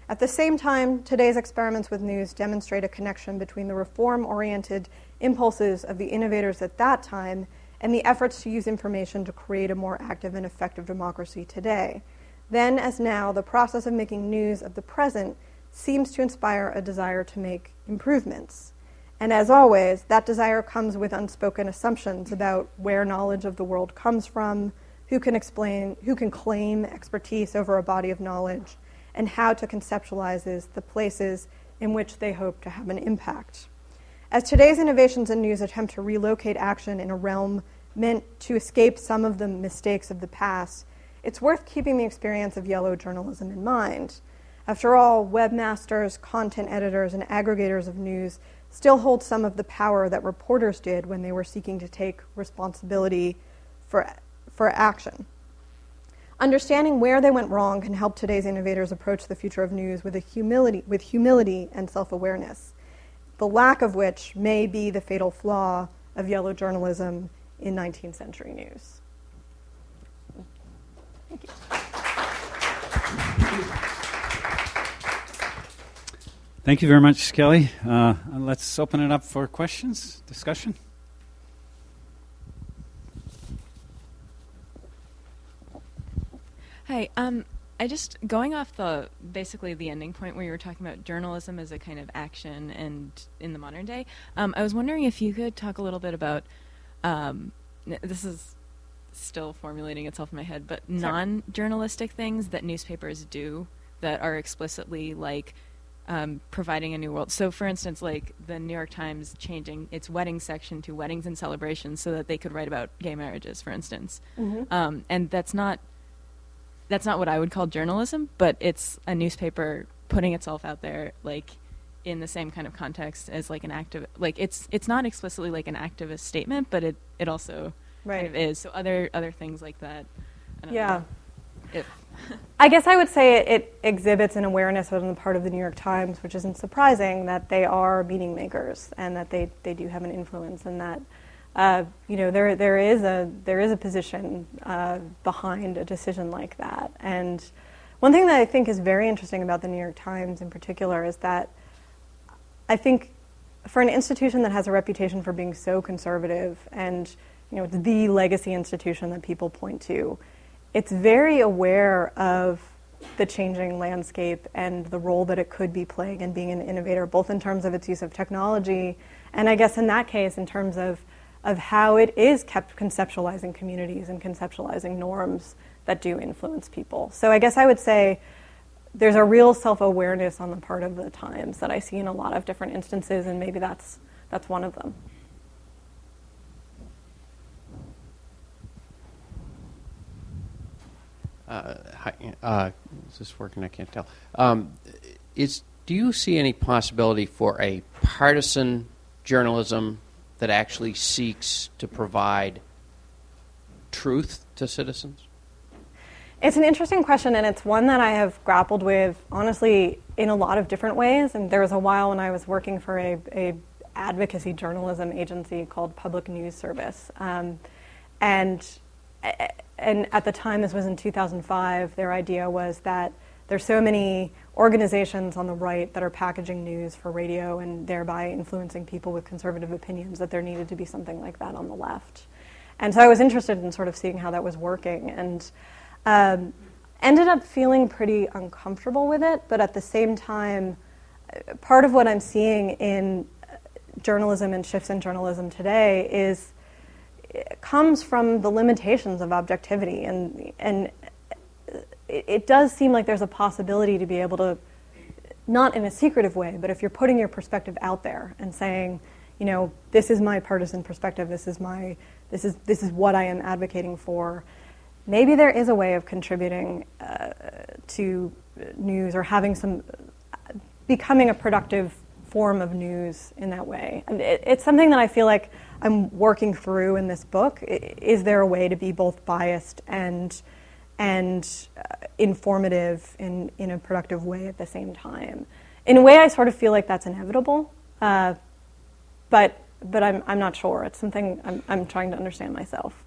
At the same time, today's experiments with news demonstrate a connection between the reform oriented impulses of the innovators at that time and the efforts to use information to create a more active and effective democracy today. Then, as now, the process of making news of the present seems to inspire a desire to make improvements. And as always, that desire comes with unspoken assumptions about where knowledge of the world comes from, who can explain, who can claim expertise over a body of knowledge, and how to conceptualize the places in which they hope to have an impact. As today's innovations in news attempt to relocate action in a realm meant to escape some of the mistakes of the past, it's worth keeping the experience of yellow journalism in mind. After all, webmasters, content editors, and aggregators of news still hold some of the power that reporters did when they were seeking to take responsibility for, for action. Understanding where they went wrong can help today's innovators approach the future of news with, humility, with humility and self awareness, the lack of which may be the fatal flaw of yellow journalism in 19th century news. Thank you. Thank you very much, Kelly. Uh, let's open it up for questions, discussion. Hi. Um, I just going off the basically the ending point where you were talking about journalism as a kind of action and in the modern day. Um, I was wondering if you could talk a little bit about um, this is still formulating itself in my head, but non-journalistic things that newspapers do that are explicitly like um, providing a new world. So, for instance, like the New York Times changing its wedding section to weddings and celebrations so that they could write about gay marriages, for instance. Mm-hmm. Um, and that's not that's not what I would call journalism, but it's a newspaper putting itself out there, like in the same kind of context as like an active. Like it's it's not explicitly like an activist statement, but it it also Right. kind of is. So other other things like that. Yeah. know. If, I guess I would say it, it exhibits an awareness on the part of the New York Times, which isn't surprising, that they are meaning makers and that they, they do have an influence, and that uh, you know there there is a there is a position uh, behind a decision like that. And one thing that I think is very interesting about the New York Times in particular is that I think for an institution that has a reputation for being so conservative and you know it's the legacy institution that people point to it's very aware of the changing landscape and the role that it could be playing in being an innovator, both in terms of its use of technology, and I guess in that case, in terms of, of how it is kept conceptualizing communities and conceptualizing norms that do influence people. So I guess I would say there's a real self awareness on the part of the Times that I see in a lot of different instances, and maybe that's, that's one of them. Hi, uh, is this working? I can't tell. Um, is do you see any possibility for a partisan journalism that actually seeks to provide truth to citizens? It's an interesting question, and it's one that I have grappled with, honestly, in a lot of different ways. And there was a while when I was working for a, a advocacy journalism agency called Public News Service, um, and and at the time, this was in 2005. Their idea was that there's so many organizations on the right that are packaging news for radio and thereby influencing people with conservative opinions that there needed to be something like that on the left. And so I was interested in sort of seeing how that was working and um, ended up feeling pretty uncomfortable with it, but at the same time, part of what I'm seeing in journalism and shifts in journalism today is comes from the limitations of objectivity. And and it, it, does seem like there's a possibility to be able to not in a secretive way but if you're putting your perspective out there and saying you know this is my partisan perspective this is my this is this is what I am advocating for maybe there is a way of contributing uh, to news or having some becoming a productive form of news in that way. And it, it's something that I feel like I'm working through in this book. Is there a way to be both biased and and uh, informative in in a productive way at the same time? In a way, I sort of feel like that's inevitable, uh, but but I'm I'm not sure. It's something I'm I'm trying to understand myself.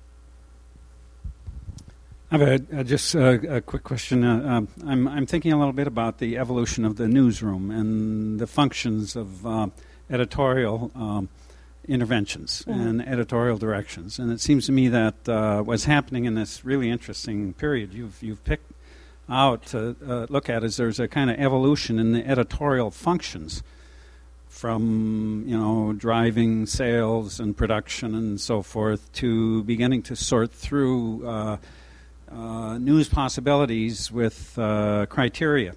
I have a, a just a, a, quick question. Uh, um, I'm I'm thinking a little bit about the evolution of the newsroom and the functions of uh, editorial. Um, interventions mm-hmm. and editorial directions. And it seems to me that uh, what's happening in this really interesting period you've, you've picked out to uh, look at is there's a kind of evolution in the editorial functions from you know driving sales and production and so forth to beginning to sort through uh, uh news possibilities with uh, criteria.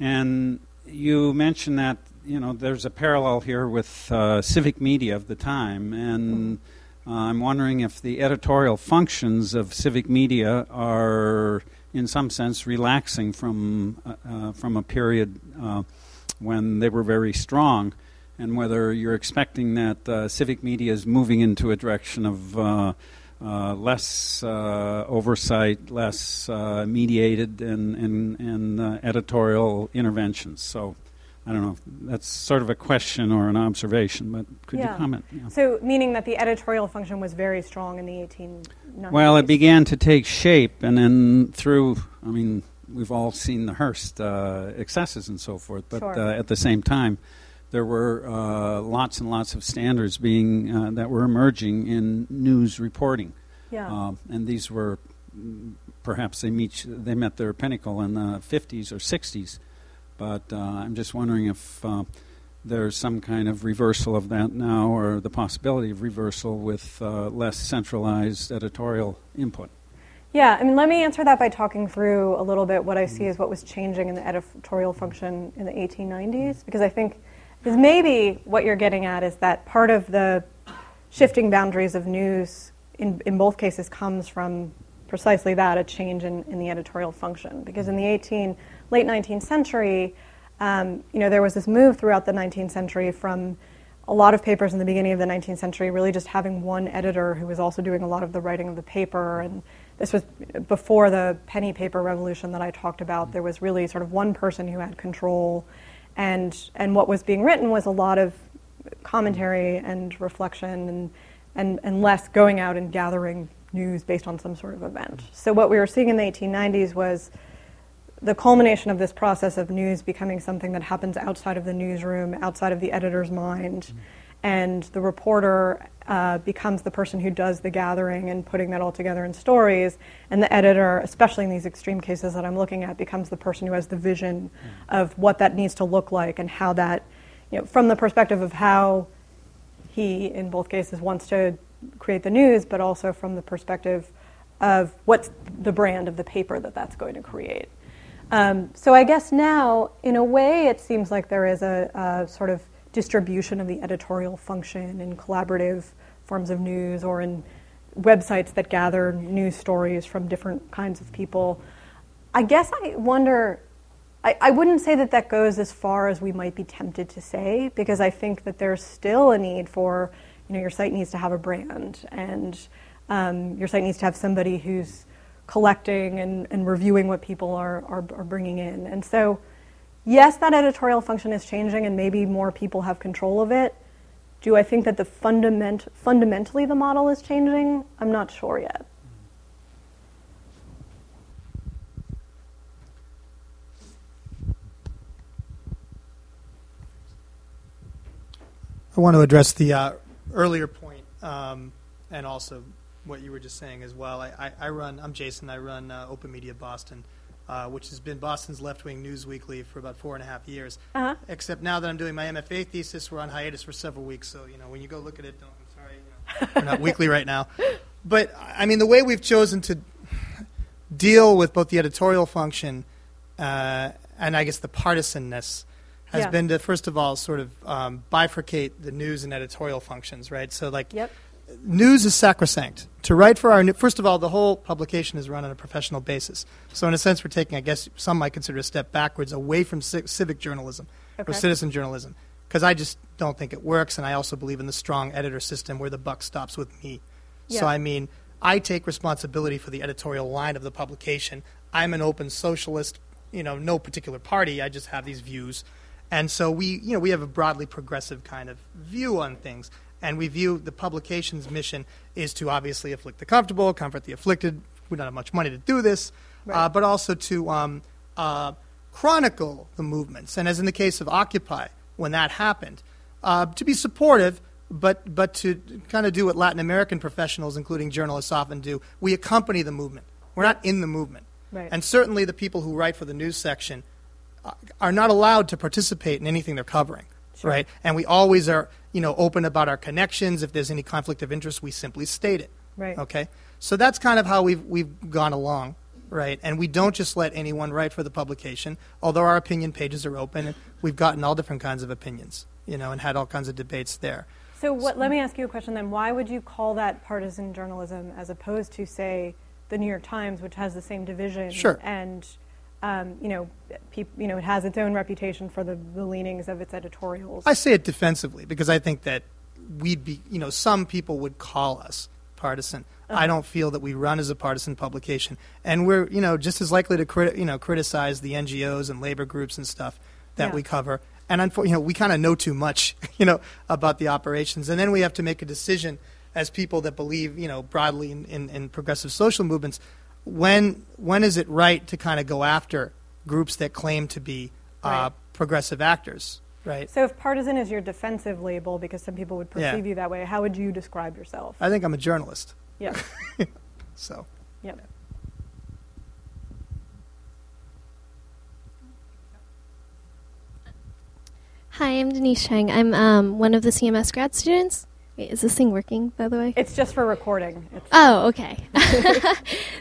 And you mentioned that you know, there's a parallel here with uh, civic media of the time, and uh, I'm wondering if the editorial functions of civic media are, in some sense, relaxing from uh, uh from a period uh, when they were very strong, and whether you're expecting that uh, civic media is moving into a direction of less oversight, less mediated, and, and, and editorial interventions. So I don't know. That's sort of a question or an observation, but could Yeah. you comment? Yeah. So, meaning that the editorial function was very strong in the 1890s. Well, it began to take shape, and then through, I mean, we've all seen the Hearst uh, excesses and so forth, but Sure. uh, at the same time, there were uh, lots and lots of standards being uh, that were emerging in news reporting, Yeah. um, and these were mm, perhaps they meet they met their pinnacle in the 50s or 60s, but uh, I'm just wondering if. Uh, there's some kind of reversal of that now, or the possibility of reversal with uh, less centralized editorial input. Yeah, I mean, let me answer that by talking through a little bit what I see as what was changing in the editorial function in the 1890s, because I think because maybe what you're getting at is that part of the shifting boundaries of news in, in both cases comes from precisely that a change in, in the editorial function. Because in the 18, late 19th century, um, you know, there was this move throughout the 19th century from a lot of papers in the beginning of the 19th century really just having one editor who was also doing a lot of the writing of the paper. And this was before the penny paper revolution that I talked about. There was really sort of one person who had control. And, and what was being written was a lot of commentary and reflection and, and, and less going out and gathering news based on some sort of event. So what we were seeing in the 1890s was the culmination of this process of news becoming something that happens outside of the newsroom, outside of the editor's mind, and the reporter uh, becomes the person who does the gathering and putting that all together in stories, and the editor, especially in these extreme cases that I'm looking at, becomes the person who has the vision of what that needs to look like and how that, you know, from the perspective of how he, in both cases, wants to create the news, but also from the perspective of what's the brand of the paper that that's going to create. Um, so I guess now, in a way, it seems like there is a, a sort of distribution of the editorial function in collaborative forms of news or in websites that gather news stories from different kinds of people. I guess I wonder. I, I wouldn't say that that goes as far as we might be tempted to say, because I think that there's still a need for, you know, your site needs to have a brand, and um, your site needs to have somebody who's collecting and, and reviewing what people are, are, are bringing in. And so, yes, that editorial function is changing, and maybe more people have control of it. Do I think that the fundament, fundamentally the model is changing? I'm not sure yet. I want to address the uh, earlier point, um, and also what you were just saying as well. I, I, I run. I'm Jason. I run uh, Open Media Boston, uh, which has been Boston's left-wing news weekly for about four and a half years. Uh-huh. Except now that I'm doing my MFA thesis, we're on hiatus for several weeks. So you know, when you go look at it, don't. I'm sorry, you know, we're not weekly right now. But I mean, the way we've chosen to deal with both the editorial function uh, and I guess the partisanness has Yeah. been to first of all sort of um, bifurcate the news and editorial functions, right? So like Yep. news is sacrosanct. To write for our new, first of all, the whole publication is run on a professional basis. So in a sense, we're taking, I guess, some might consider a step backwards away from ci- civic journalism Okay. or citizen journalism, because I just don't think it works, and I also believe in the strong editor system where the buck stops with me. Yeah. So I mean, I take responsibility for the editorial line of the publication. I'm an open socialist, you know, no particular party. I just have these views. And so we, you know, we have a broadly progressive kind of view on things. And we view the publication's mission is to obviously afflict the comfortable, comfort the afflicted. We don't have much money to do this, uh, but also to um, uh, chronicle the movements. And as in the case of Occupy, when that happened, uh, to be supportive, but, but to kind of do what Latin American professionals, including journalists, often do. We accompany the movement. We're not in the movement. Right. And certainly the people who write for the news section are not allowed to participate in anything they're covering, Sure. right? And we always are, you know, open about our connections. If there's any conflict of interest, we simply state it. Right. Okay. So that's kind of how we've we've gone along, right? And we don't just let anyone write for the publication. Although our opinion pages are open, and we've gotten all different kinds of opinions, you know, and had all kinds of debates there. So what, let me ask you a question then. Why would you call that partisan journalism as opposed to, say, the New York Times, which has the same division? Sure. And, um, you know, peop, you know, it has its own reputation for the, the leanings of its editorials. I say it defensively because I think that we'd be, you know, some people would call us partisan. I don't feel that we run as a partisan publication, and we're, you know, just as likely to, crit- you know, criticize the NGOs and labor groups and stuff that Yeah. we cover and unfor- you know, we kind of know too much, you know, about the operations, and then we have to make a decision as people that believe, you know, broadly in, in, in progressive social movements. When when is it right to kind of go after groups that claim to be uh, Right. progressive actors, right? So if partisan is your defensive label, because some people would Yeah. perceive you that way, how would you describe yourself? I think I'm a journalist, yeah. so. Yep. Hi, I'm Denise Chang. I'm um, one of the CMS grad students. Wait, is this thing working, by the way? It's just for recording. It's, Oh, okay.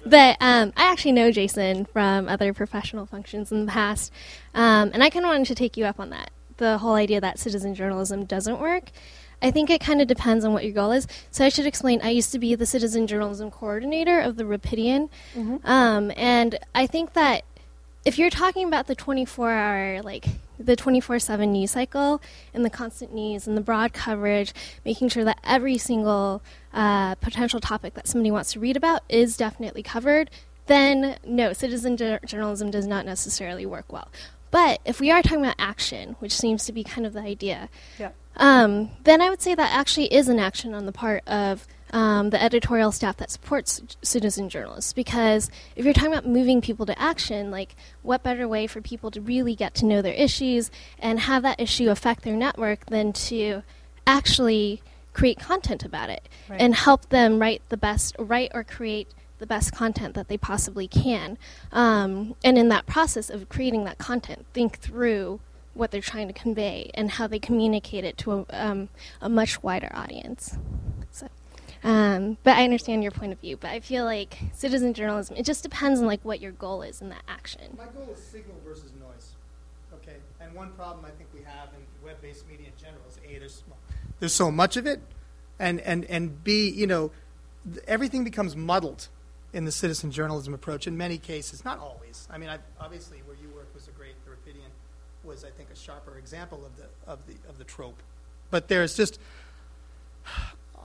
but um, I actually know Jason from other professional functions in the past, um, and I kind of wanted to take you up on that. The whole idea that citizen journalism doesn't work. I think it kind of depends on what your goal is. So I should explain. I used to be the citizen journalism coordinator of the Rapidian, um, and I think that if you're talking about the 24 hour like the 24/7 news cycle and the constant news and the broad coverage making sure that every single uh, potential topic that somebody wants to read about is definitely covered then no citizen jour- journalism does not necessarily work well but if we are talking about action which seems to be kind of the idea yeah. um, then I would say that actually is an action on the part of um, the editorial staff that supports citizen journalists. Because if you're talking about moving people to action, like what better way for people to really get to know their issues and have that issue affect their network than to actually create content about it Right. and help them write the best, write or create the best content that they possibly can. Um, and in that process of creating that content, think through what they're trying to convey and how they communicate it to a, um, a much wider audience. Um, but I understand your point of view. But I feel like citizen journalism, it just depends on like what your goal is in that action. My goal is signal versus noise. Okay, and one problem I think we have in web-based media in general is a there's there's so much of it, and and and b you know th- everything becomes muddled in the citizen journalism approach in many cases. Not always. I mean, I, obviously where you work was a great. The Rapidian was I think a sharper example of the of the of the trope, but there's just.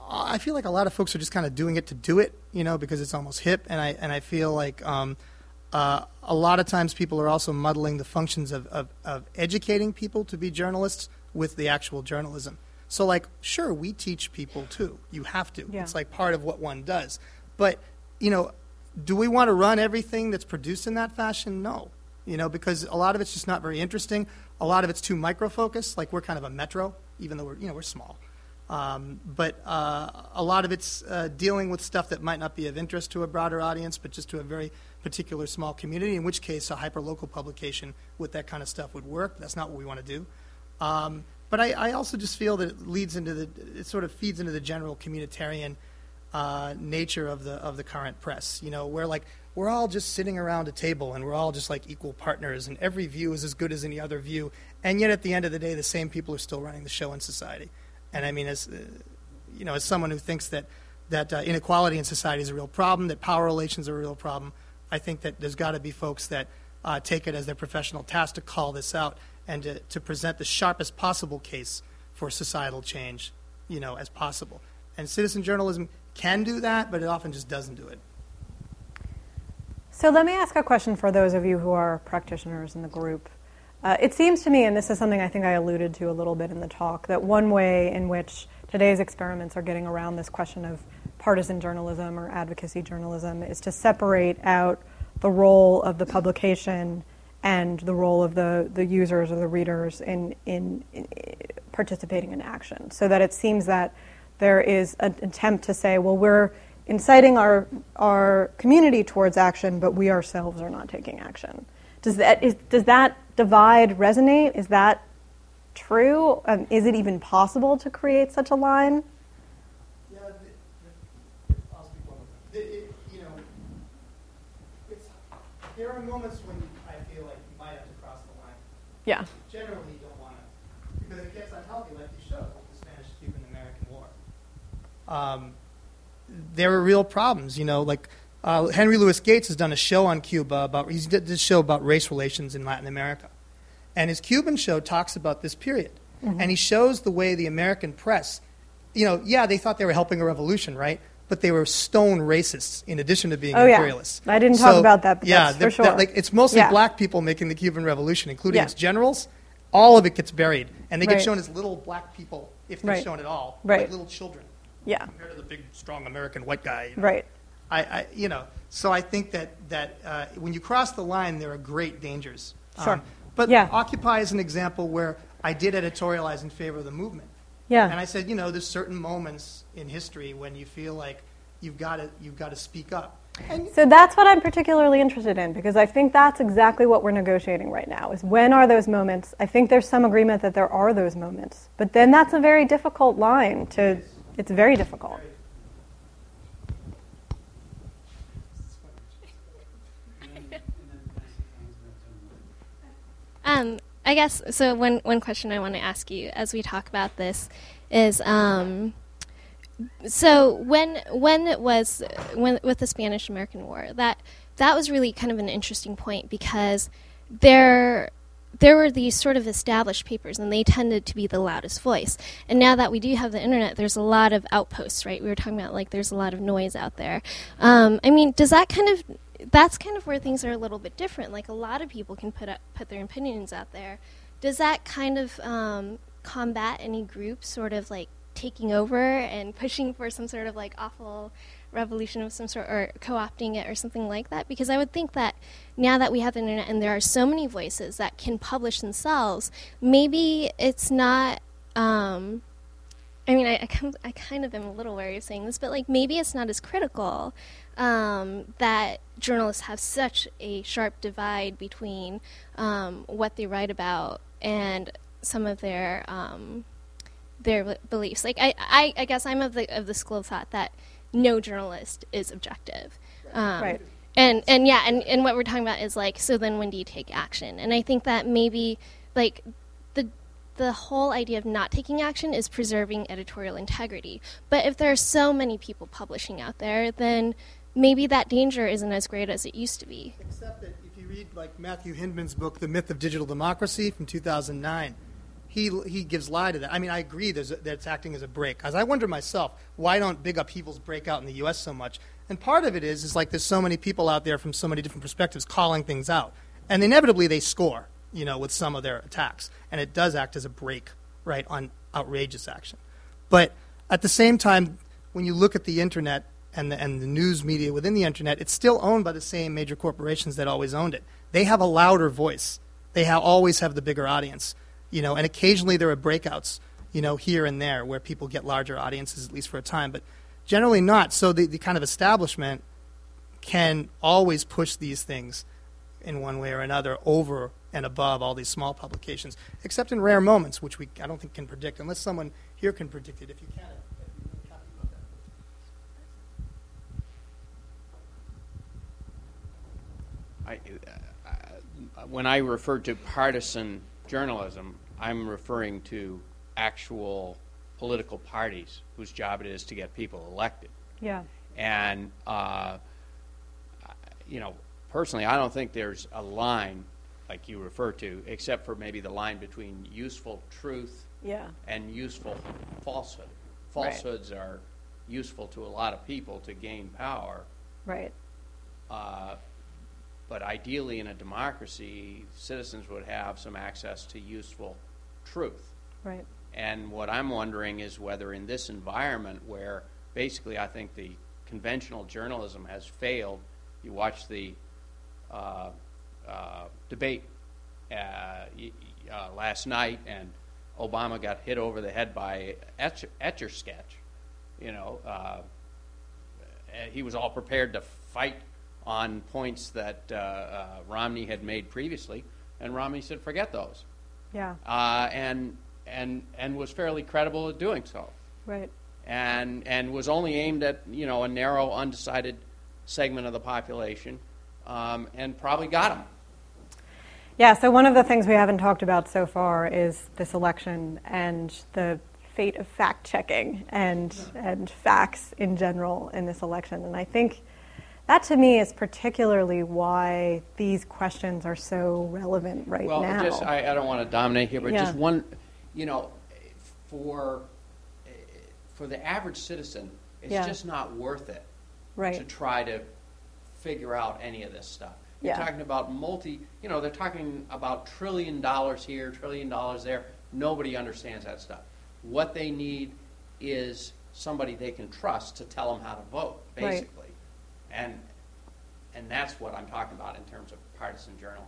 I feel like a lot of folks are just kind of doing it to do it, you know, because it's almost hip, and I and I feel like um, uh, a lot of times people are also muddling the functions of, of, of educating people to be journalists with the actual journalism. So, like, sure, we teach people too. You have to. Yeah. It's like part of what one does. But, you know, do we want to run everything that's produced in that fashion? No. You know, because a lot of it's just not very interesting. A lot of it's too micro focused. Like, we're kind of a metro, even though we're, you know, we're small. Um, but uh, a lot of it's uh, dealing with stuff that might not be of interest to a broader audience, but just to a very particular small community. In which case, a hyperlocal publication with that kind of stuff would work. That's not what we want to do. Um, but I, I also just feel that it leads into the, it sort of feeds into the general communitarian uh, nature of the of the current press. You know, where like we're all just sitting around a table and we're all just like equal partners, and every view is as good as any other view. And yet, at the end of the day, the same people are still running the show in society. And I mean, as uh, you know, as someone who thinks that that uh, inequality in society is a real problem, that power relations are a real problem, I think that there's got to be folks that uh, take it as their professional task to call this out and to, to present the sharpest possible case for societal change, you know, as possible. And citizen journalism can do that, but it often just doesn't do it. So let me ask a question for those of you who are practitioners in the group. Uh, it seems to me, and this is something I think I alluded to a little bit in the talk, that one way in which today's experiments are getting around this question of partisan journalism or advocacy journalism is to separate out the role of the publication and the role of the, the users or the readers in, in, in participating in action. So that it seems that there is an attempt to say, well, we're inciting our, our community towards action, but we ourselves are not taking action. Does that, is, does that divide resonate? Is that true? Um, is it even possible to create such a line? Yeah, the, the, I'll speak one more time. It, you know, it's, there are moments when I feel like you might have to cross the line. Yeah. Generally, you don't want to, because it gets unhealthy, like you showed with the Spanish-Cuban-American War. Um, there are real problems, you know, like uh, Henry Louis Gates has done a show on Cuba about, he did this show about race relations in Latin America. And his Cuban show talks about this period. And he shows the way the American press, you know, yeah, they thought they were helping a revolution, right? But they were stone racists in addition to being Oh, yeah. imperialists. I didn't talk about that, but yeah, for that- sure. like, it's mostly Yeah. black people making the Cuban Revolution, including Yeah. its generals all of it gets buried, and they Right. get shown as little black people if they're Right. shown at all, Right. like little children Yeah. compared to the big, strong American white guy. you know. Right. I, I, you know, so I think that that uh, when you cross the line, there are great dangers. Um, Sure. but Yeah. Occupy is an example where I did editorialize in favor of the movement. Yeah. And I said, you know, there's certain moments in history when you feel like you've got to you've got to speak up. And So that's what I'm particularly interested in because I think that's exactly what we're negotiating right now is when are those moments? I think there's some agreement that there are those moments. But then that's a very difficult line to it's very difficult. Um, I guess so. One one question I want to ask you as we talk about this is, um, so when when it was when with the Spanish American War, that that was really kind of an interesting point because there there were these sort of established papers and they tended to be the loudest voice. And now that we do have the internet, there's a lot of outposts, right? We were talking about like there's a lot of noise out there. Um, I mean, does that kind of that's kind of where things are a little bit different. Like a lot of people can put up, put their opinions out there. Does that kind of um, combat any group sort of like taking over and pushing for some sort of like awful revolution of some sort or co-opting it or something like that? Because I would think that now that we have the internet and there are so many voices that can publish themselves, maybe it's not. Um, I mean, I, I, I kind of am a little wary of saying this, but like maybe it's not as critical um, that journalists have such a sharp divide between um, what they write about and some of their um, their beliefs. Like I, I, I guess I'm of the of the school of thought that no journalist is objective. Um, Right. And and yeah, and, and what we're talking about is like, so then when do you take action? And I think that maybe like the the whole idea of not taking action is preserving editorial integrity. But if there are so many people publishing out there, then maybe that danger isn't as great as it used to be. Except that if you read like Matthew Hindman's book, The Myth of Digital Democracy from 2009, he, he gives lie to that. I mean, I agree a, that it's acting as a brake. Because I wonder myself, why don't big upheavals break out in the U.S. so much? And part of it is, is like there's so many people out there from so many different perspectives calling things out. And inevitably they score, you know, with some of their attacks. And it does act as a brake, right, on outrageous action. But at the same time, when you look at the internet and the, and the news media within the internet, it's still owned by the same major corporations that always owned it. They have a louder voice. They always have the bigger audience, you know. And occasionally there are breakouts, you know, here and there where people get larger audiences at least for a time, but generally not. So the, the kind of establishment can always push these things in one way or another over and above all these small publications, except in rare moments, which we I don't think can predict, unless someone here can predict it. If you can, I'd be really happy about that. I, uh, when I refer to partisan journalism, I'm referring to actual political parties whose job it is to get people elected. Yeah. And, uh, you know, personally, I don't think there's a line like you refer to, except for maybe the line between useful truth Yeah. and useful falsehood. Right. Falsehoods are useful to a lot of people to gain power, Right. uh, but ideally in a democracy, citizens would have some access to useful truth. Right. And what I'm wondering is whether in this environment where basically I think the conventional journalism has failed, you watch the uh, uh, debate uh, uh, last night and Obama got hit over the head by etch, etcher sketch. You know, uh, he was all prepared to fight on points that uh, uh, Romney had made previously, and Romney said, "Forget those." Yeah. uh, and and and was fairly credible at doing so, Right. and and was only aimed at you know a narrow, undecided segment of the population, um, and probably got him. Yeah, so one of the things we haven't talked about so far is this election and the fate of fact checking and and facts in general in this election. And I think that to me is particularly why these questions are so relevant right now. well, now. just I, I don't want to dominate here, but Yeah. just one, you know, for for the average citizen, it's Yeah. just not worth it right. to try to figure out any of this stuff. You're Yeah. talking about multi, you know, they're talking about trillion dollars here, trillion dollars there. Nobody understands that stuff. What they need is somebody they can trust to tell them how to vote, Right. And, and that's what I'm talking about in terms of partisan journalism.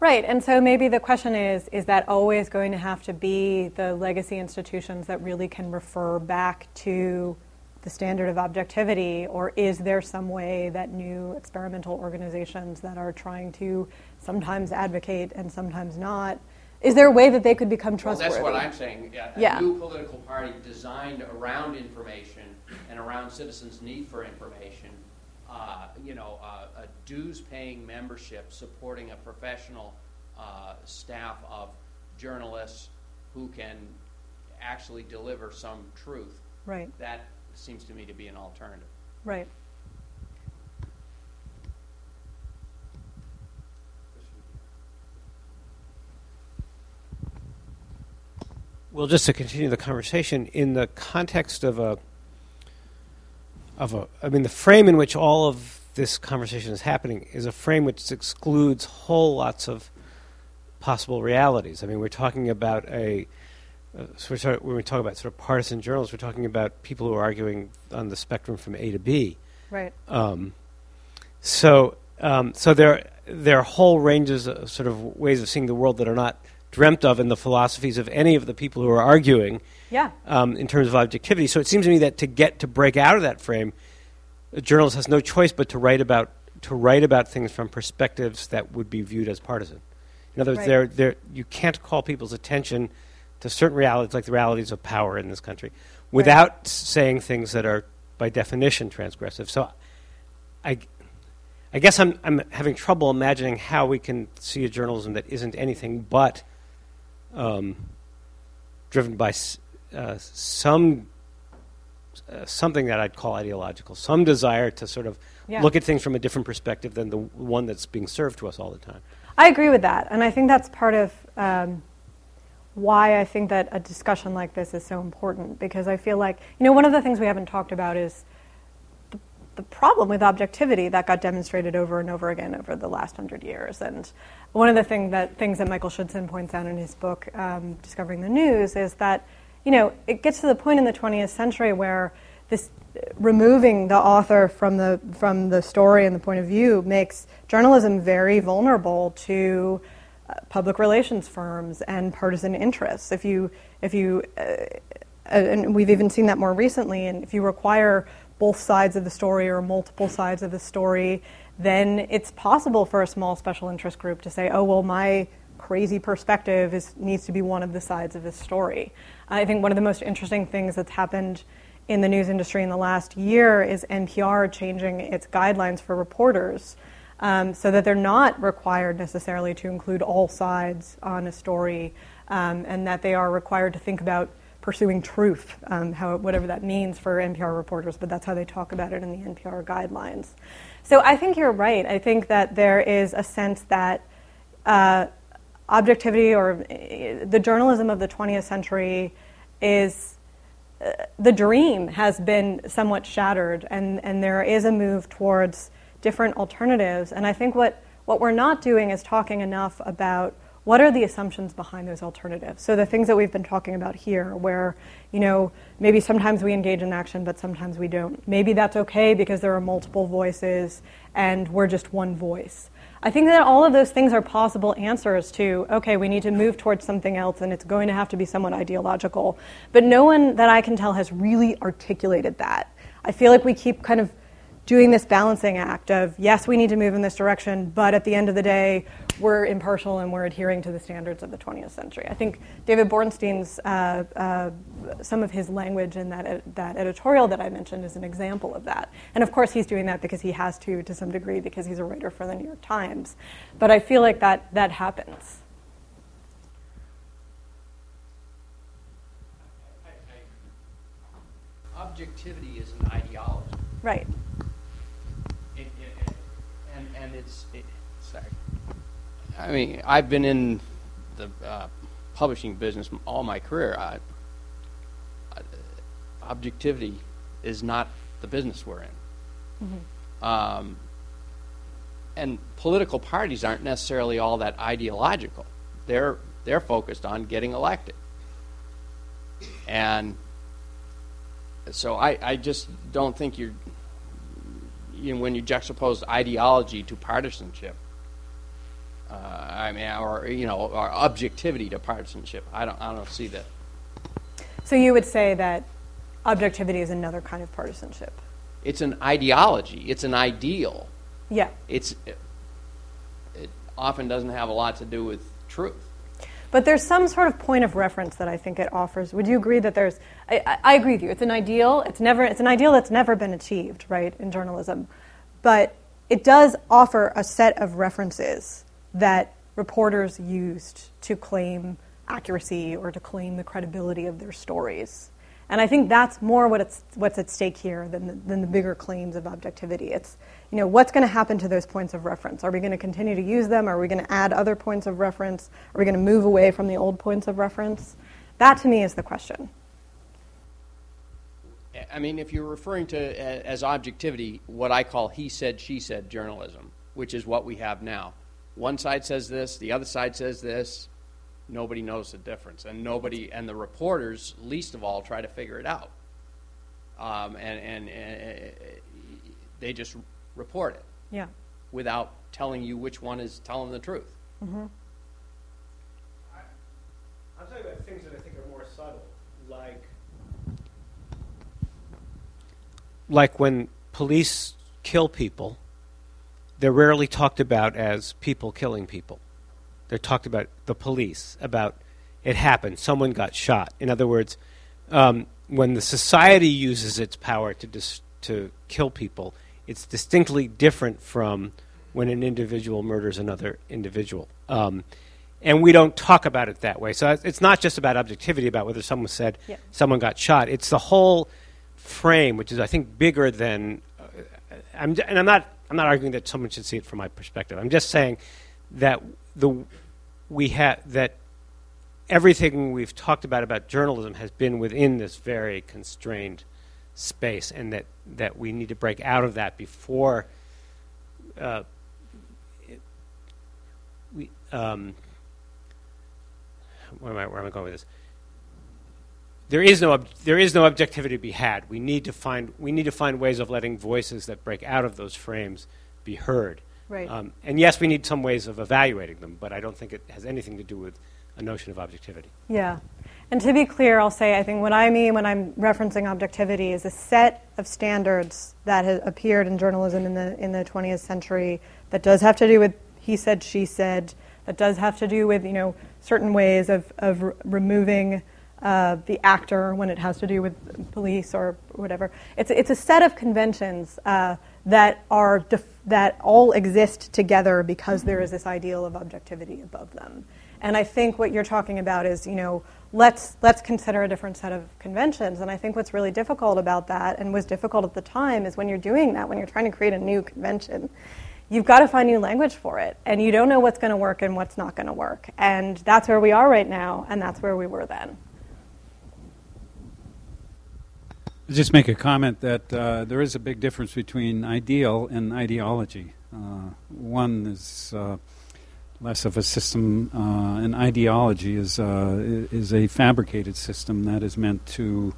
Right, and so maybe the question is is that always going to have to be the legacy institutions that really can refer back to the standard of objectivity, or is there some way that new experimental organizations that are trying to sometimes advocate and sometimes not, is there a way that they could become Well, trustworthy? that's what I'm saying. Yeah, A Yeah. new political party designed around information and around citizens' need for information. Uh, you know, uh, a dues-paying membership supporting a professional uh, staff of journalists who can actually deliver some truth. Right, That seems to me to be an alternative. right. Well, just to continue the conversation, in the context of a, of a, I mean, the frame in which all of this conversation is happening is a frame which excludes whole lots of possible realities. I mean, we're talking about a, uh, so we're sort of- when we talk about sort of partisan journals, we're talking about people who are arguing on the spectrum from A to B. Right. Um, so, um, so there there are whole ranges of sort of ways of seeing the world that are not dreamt of in the philosophies of any of the people who are arguing Yeah. um, in terms of objectivity. So it seems to me that to get to break out of that frame, a journalist has no choice but to write about to write about things from perspectives that would be viewed as partisan. In other words, Right. there there you can't call people's attention to certain realities, like the realities of power in this country, without s- saying things that are by definition transgressive. So, I. I guess I'm, I'm having trouble imagining how we can see a journalism that isn't anything but um, driven by s- uh, some uh, something that I'd call ideological, some desire to sort of Yeah. look at things from a different perspective than the one that's being served to us all the time. I agree with that, and I think that's part of um, why I think that a discussion like this is so important. Because I feel like you know one of the things we haven't talked about is the, the problem with objectivity that got demonstrated over and over again over the last hundred years. And one of the thing that things that Michael Schudson points out in his book, um, Discovering the News, is that you know it gets to the point in the 20th century where this removing the author from the from the story and the point of view makes journalism very vulnerable to uh, public relations firms and partisan interests. If you if you uh, and we've even seen that more recently. And if you require both sides of the story or multiple sides of the story, then it's possible for a small special interest group to say, "Oh well, my crazy perspective is needs to be one of the sides of this story." I think one of the most interesting things that's happened in the news industry in the last year is NPR changing its guidelines for reporters um, so that they're not required necessarily to include all sides on a story um, and that they are required to think about pursuing truth, um, how, whatever that means for NPR reporters, but that's how they talk about it in the NPR guidelines. So I think you're right. I think that there is a sense that uh, objectivity or uh, the journalism of the 20th century is uh, the dream has been somewhat shattered, and, and there is a move towards different alternatives. And I think what, what we're not doing is talking enough about what are the assumptions behind those alternatives. So the things that we've been talking about here, where you know maybe sometimes we engage in action, but sometimes we don't. Maybe that's okay because there are multiple voices, and we're just one voice. I think that all of those things are possible answers to, okay, we need to move towards something else and it's going to have to be somewhat ideological. But no one that I can tell has really articulated that. I feel like we keep kind of doing this balancing act of, yes, we need to move in this direction, but at the end of the day, we're impartial and we're adhering to the standards of the 20th century. I think David Bornstein's, uh, uh, some of his language in that, ed- that editorial that I mentioned is an example of that. And of course, he's doing that because he has to, to some degree, because he's a writer for the New York Times. But I feel like that, that happens. Objectivity is an ideology. Right. It, it, it, and and it's it, sorry. I mean, I've been in the uh, publishing business all my career. I, I, objectivity is not the business we're in. Um, and political parties aren't necessarily all that ideological. They're they're focused on getting elected. And so I, I just don't think you're you know, when you juxtapose ideology to partisanship, uh, I mean, or you know, or objectivity to partisanship, I don't, I don't see that. So you would say that objectivity is another kind of partisanship. It's an ideology. It's an ideal. Yeah. It's it, it often doesn't have a lot to do with truth. But there's some sort of point of reference that I think it offers. Would you agree that there's? I, I, I agree with you. It's an ideal. It's never. It's an ideal that's never been achieved, right, in journalism. But it does offer a set of references that reporters used to claim accuracy or to claim the credibility of their stories. And I think that's more what it's, what's at stake here than the, than the bigger claims of objectivity. It's, you know, what's going to happen to those points of reference? Are we going to continue to use them? Are we going to add other points of reference? Are we going to move away from the old points of reference? That to me is the question. I mean, if you're referring to as objectivity, what I call he said, she said journalism, which is what we have now. One side says this, the other side says this, nobody knows the difference, and nobody and the reporters least of all try to figure it out, um, and, and, and they just report it. Yeah. Without telling you which one is telling the truth. Mm-hmm. I'm talking about things that I think are more subtle, like like when police kill people, they're rarely talked about as people killing people. They're talked about the police, about it happened, someone got shot. In other words, um, when the society uses its power to dis- to kill people, it's distinctly different from when an individual murders another individual. Um, and we don't talk about it that way. So it's not just about objectivity, about whether someone said Yeah. someone got shot. It's the whole frame, which is, I think, bigger than. Uh, I'm, and I'm not. I'm not arguing that someone should see it from my perspective. I'm just saying that the we have that everything we've talked about about journalism has been within this very constrained space, and that that we need to break out of that before. Uh, we um, where am I? Where am I going with this? There is no there is no objectivity to be had. We need to find we need to find ways of letting voices that break out of those frames be heard. Right. Um, and yes, we need some ways of evaluating them, but I don't think it has anything to do with a notion of objectivity. Yeah. And to be clear, I'll say I think what I mean when I'm referencing objectivity is a set of standards that has appeared in journalism in the in the 20th century that does have to do with he said, she said, that does have to do with you know certain ways of of r- removing uh, the actor when it has to do with police or whatever. It's it's a set of conventions uh, that are def- that all exist together because there is this ideal of objectivity above them. And I think what you're talking about is, you know, let's let's consider a different set of conventions. And I think what's really difficult about that, and was difficult at the time, is when you're doing that, when you're trying to create a new convention, you've got to find new language for it, and you don't know what's going to work and what's not going to work. And that's where we are right now, and that's where we were then. Just make a comment that uh, there is a big difference between ideal and ideology. Uh, one is uh, less of a system. Uh, an ideology is uh, is a fabricated system that is meant to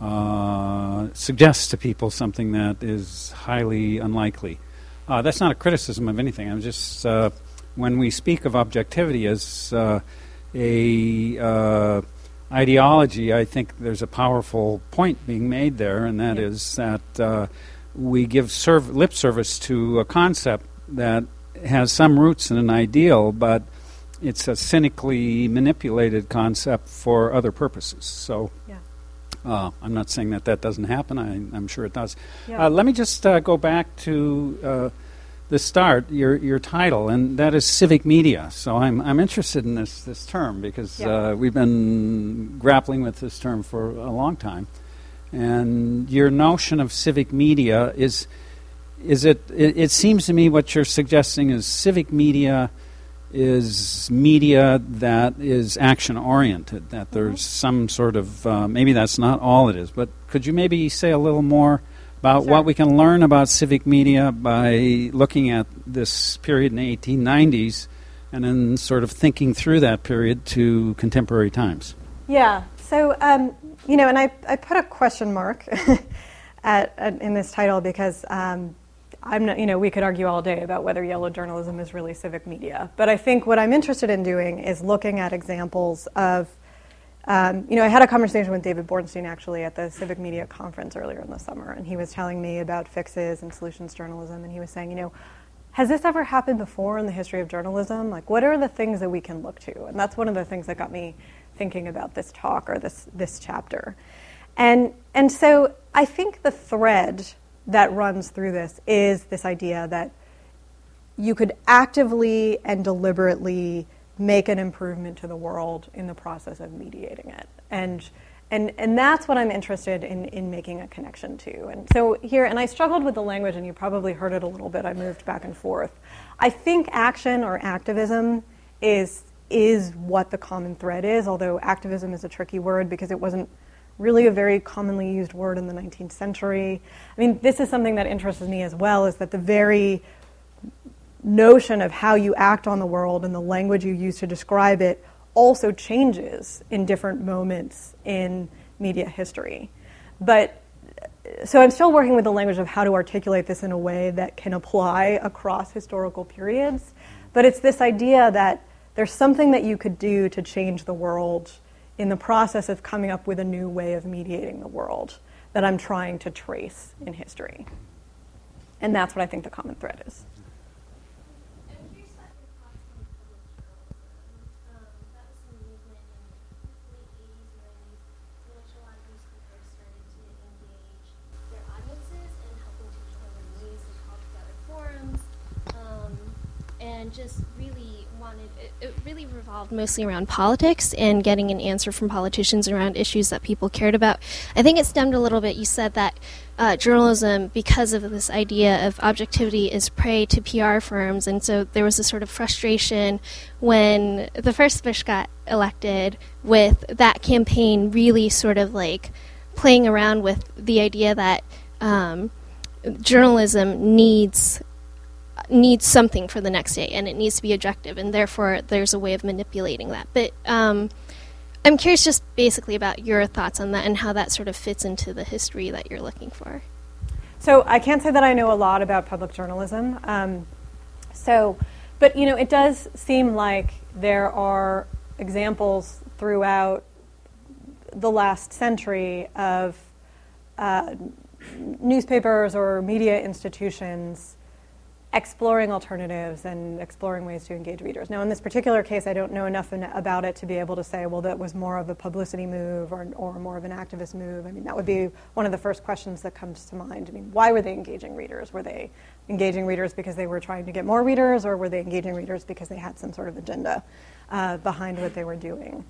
uh, suggest to people something that is highly unlikely. That's not a criticism of anything. I'm just when we speak of objectivity as a ideology, I think there's a powerful point being made there, and that Yeah. is that uh, we give serv- lip service to a concept that has some roots in an ideal, but it's a cynically manipulated concept for other purposes. So. Yeah. Uh, I'm not saying that that doesn't happen. I, I'm sure it does. Yeah. Uh, let me just uh, go back to uh, the start, your your title, and that is civic media. So I'm I'm interested in this this term because Yeah. uh, we've been grappling with this term for a long time, and your notion of civic media is is it, it? It seems to me what you're suggesting is civic media is media that is action oriented. That there's some sort of uh, maybe that's not all it is, but could you maybe say a little more about Sure. what we can learn about civic media by looking at this period in the 1890s and then sort of thinking through that period to contemporary times. Yeah. So, um, you know, and I, I put a question mark at, at, in this title because um, I'm not, you know, we could argue all day about whether yellow journalism is really civic media. But I think what I'm interested in doing is looking at examples of, um, you know, I had a conversation with David Bornstein actually at the Civic Media Conference earlier in the summer, and he was telling me about fixes and solutions journalism, and he was saying, you know, has this ever happened before in the history of journalism? Like, what are the things that we can look to? And that's one of the things that got me thinking about this talk or this, this chapter. And, and so I think the thread that runs through this is this idea that you could actively and deliberately make an improvement to the world in the process of mediating it. And, and, and that's what I'm interested in, in making a connection to. And so here, and I struggled with the language, and you probably heard it a little bit. I moved back and forth. I think action or activism is, is what the common thread is, although activism is a tricky word because it wasn't really a very commonly used word in the 19th century. I mean, this is something that interests me as well, is that the very notion of how you act on the world and the language you use to describe it also changes in different moments in media history. But so I'm still working with the language of how to articulate this in a way that can apply across historical periods. But it's this idea that there's something that you could do to change the world in the process of coming up with a new way of mediating the world that I'm trying to trace in history. And that's what I think the common thread is. And just really wanted, it, it really revolved mostly around politics and getting an answer from politicians around issues that people cared about. I think it stemmed a little bit, you said that uh, journalism, because of this idea of objectivity, is prey to PR firms. And so there was a sort of frustration when the first Bush got elected with that campaign really sort of like playing around with the idea that um, journalism needs needs something for the next day and it needs to be objective and therefore there's a way of manipulating that but um, i'm curious just basically about your thoughts on that and how that sort of fits into the history that you're looking for So I can't say that I know a lot about public journalism. Um, so, but you know, it does seem like there are examples throughout the last century of uh, newspapers or media institutions exploring alternatives and exploring ways to engage readers. Now, in this particular case, I don't know enough in, about it to be able to say, well, that was more of a publicity move or, or more of an activist move. I mean, that would be one of the first questions that comes to mind. I mean, why were they engaging readers? Were they engaging readers because they were trying to get more readers, or were they engaging readers because they had some sort of agenda uh, behind what they were doing?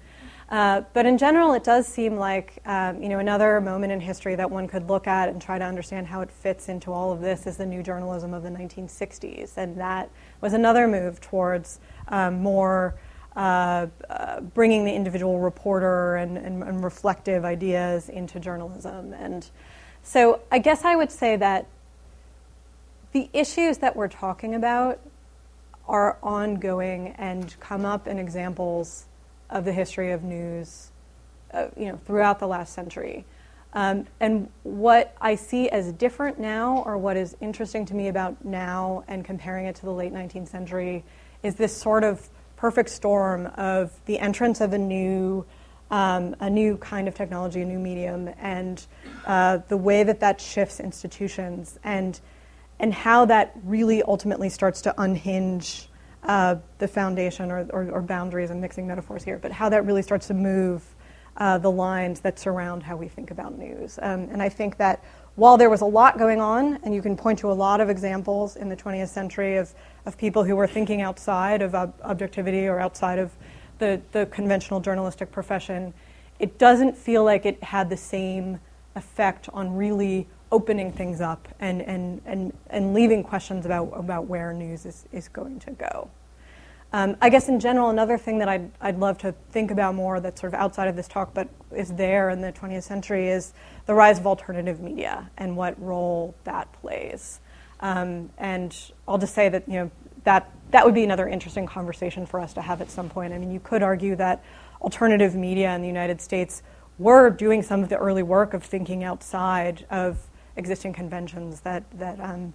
Uh, but in general, it does seem like um, you know another moment in history that one could look at and try to understand how it fits into all of this is the new journalism of the 1960s, and that was another move towards um, more uh, uh, bringing the individual reporter and, and, and reflective ideas into journalism. And so, I guess I would say that the issues that we're talking about are ongoing and come up in examples of the history of news, uh, you know, throughout the last century. Um, and what I see as different now, or what is interesting to me about now and comparing it to the late 19th century, is this sort of perfect storm of the entrance of a new, um, a new kind of technology, a new medium, and uh, the way that that shifts institutions, and and how that really ultimately starts to unhinge uh, the foundation or, or, or boundaries. I'm mixing metaphors here, but how that really starts to move uh, the lines that surround how we think about news. Um, and I think that while there was a lot going on, and you can point to a lot of examples in the 20th century of, of people who were thinking outside of ob- objectivity or outside of the, the conventional journalistic profession, it doesn't feel like it had the same effect on really opening things up and, and, and, and leaving questions about, about where news is, is going to go. Um, I guess in general, another thing that I'd, I'd love to think about more that's sort of outside of this talk but is there in the 20th century is the rise of alternative media and what role that plays. Um, and I'll just say that, you know, that, that would be another interesting conversation for us to have at some point. I mean, you could argue that alternative media in the United States were doing some of the early work of thinking outside of existing conventions that, that, um,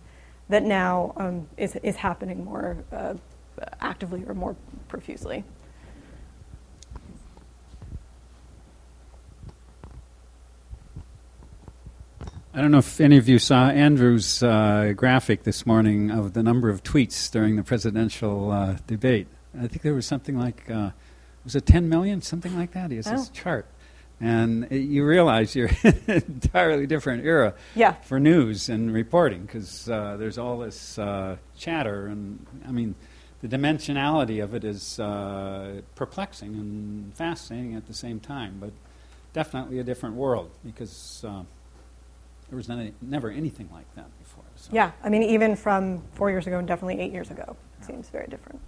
that now um, is, is happening more uh, actively or more profusely. I don't know if any of you saw Andrew's uh, graphic this morning of the number of tweets during the presidential uh, debate. I think there was something like, uh, was it 10 million? Something like that. He has oh. this chart. And it, you realize you're in an entirely different era yeah. for news and reporting because uh, there's all this uh, chatter. And I mean, the dimensionality of it is uh, perplexing and fascinating at the same time, but definitely a different world because uh, there was never anything like that before. So. Yeah, I mean, even from four years ago and definitely eight years ago, it seems very different.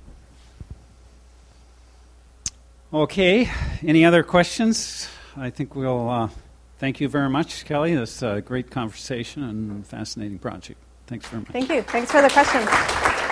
Okay, any other questions? I think we'll uh, thank you very much, Kelly. This a great conversation and fascinating project. Thanks very much. Thank you. Thanks for the questions.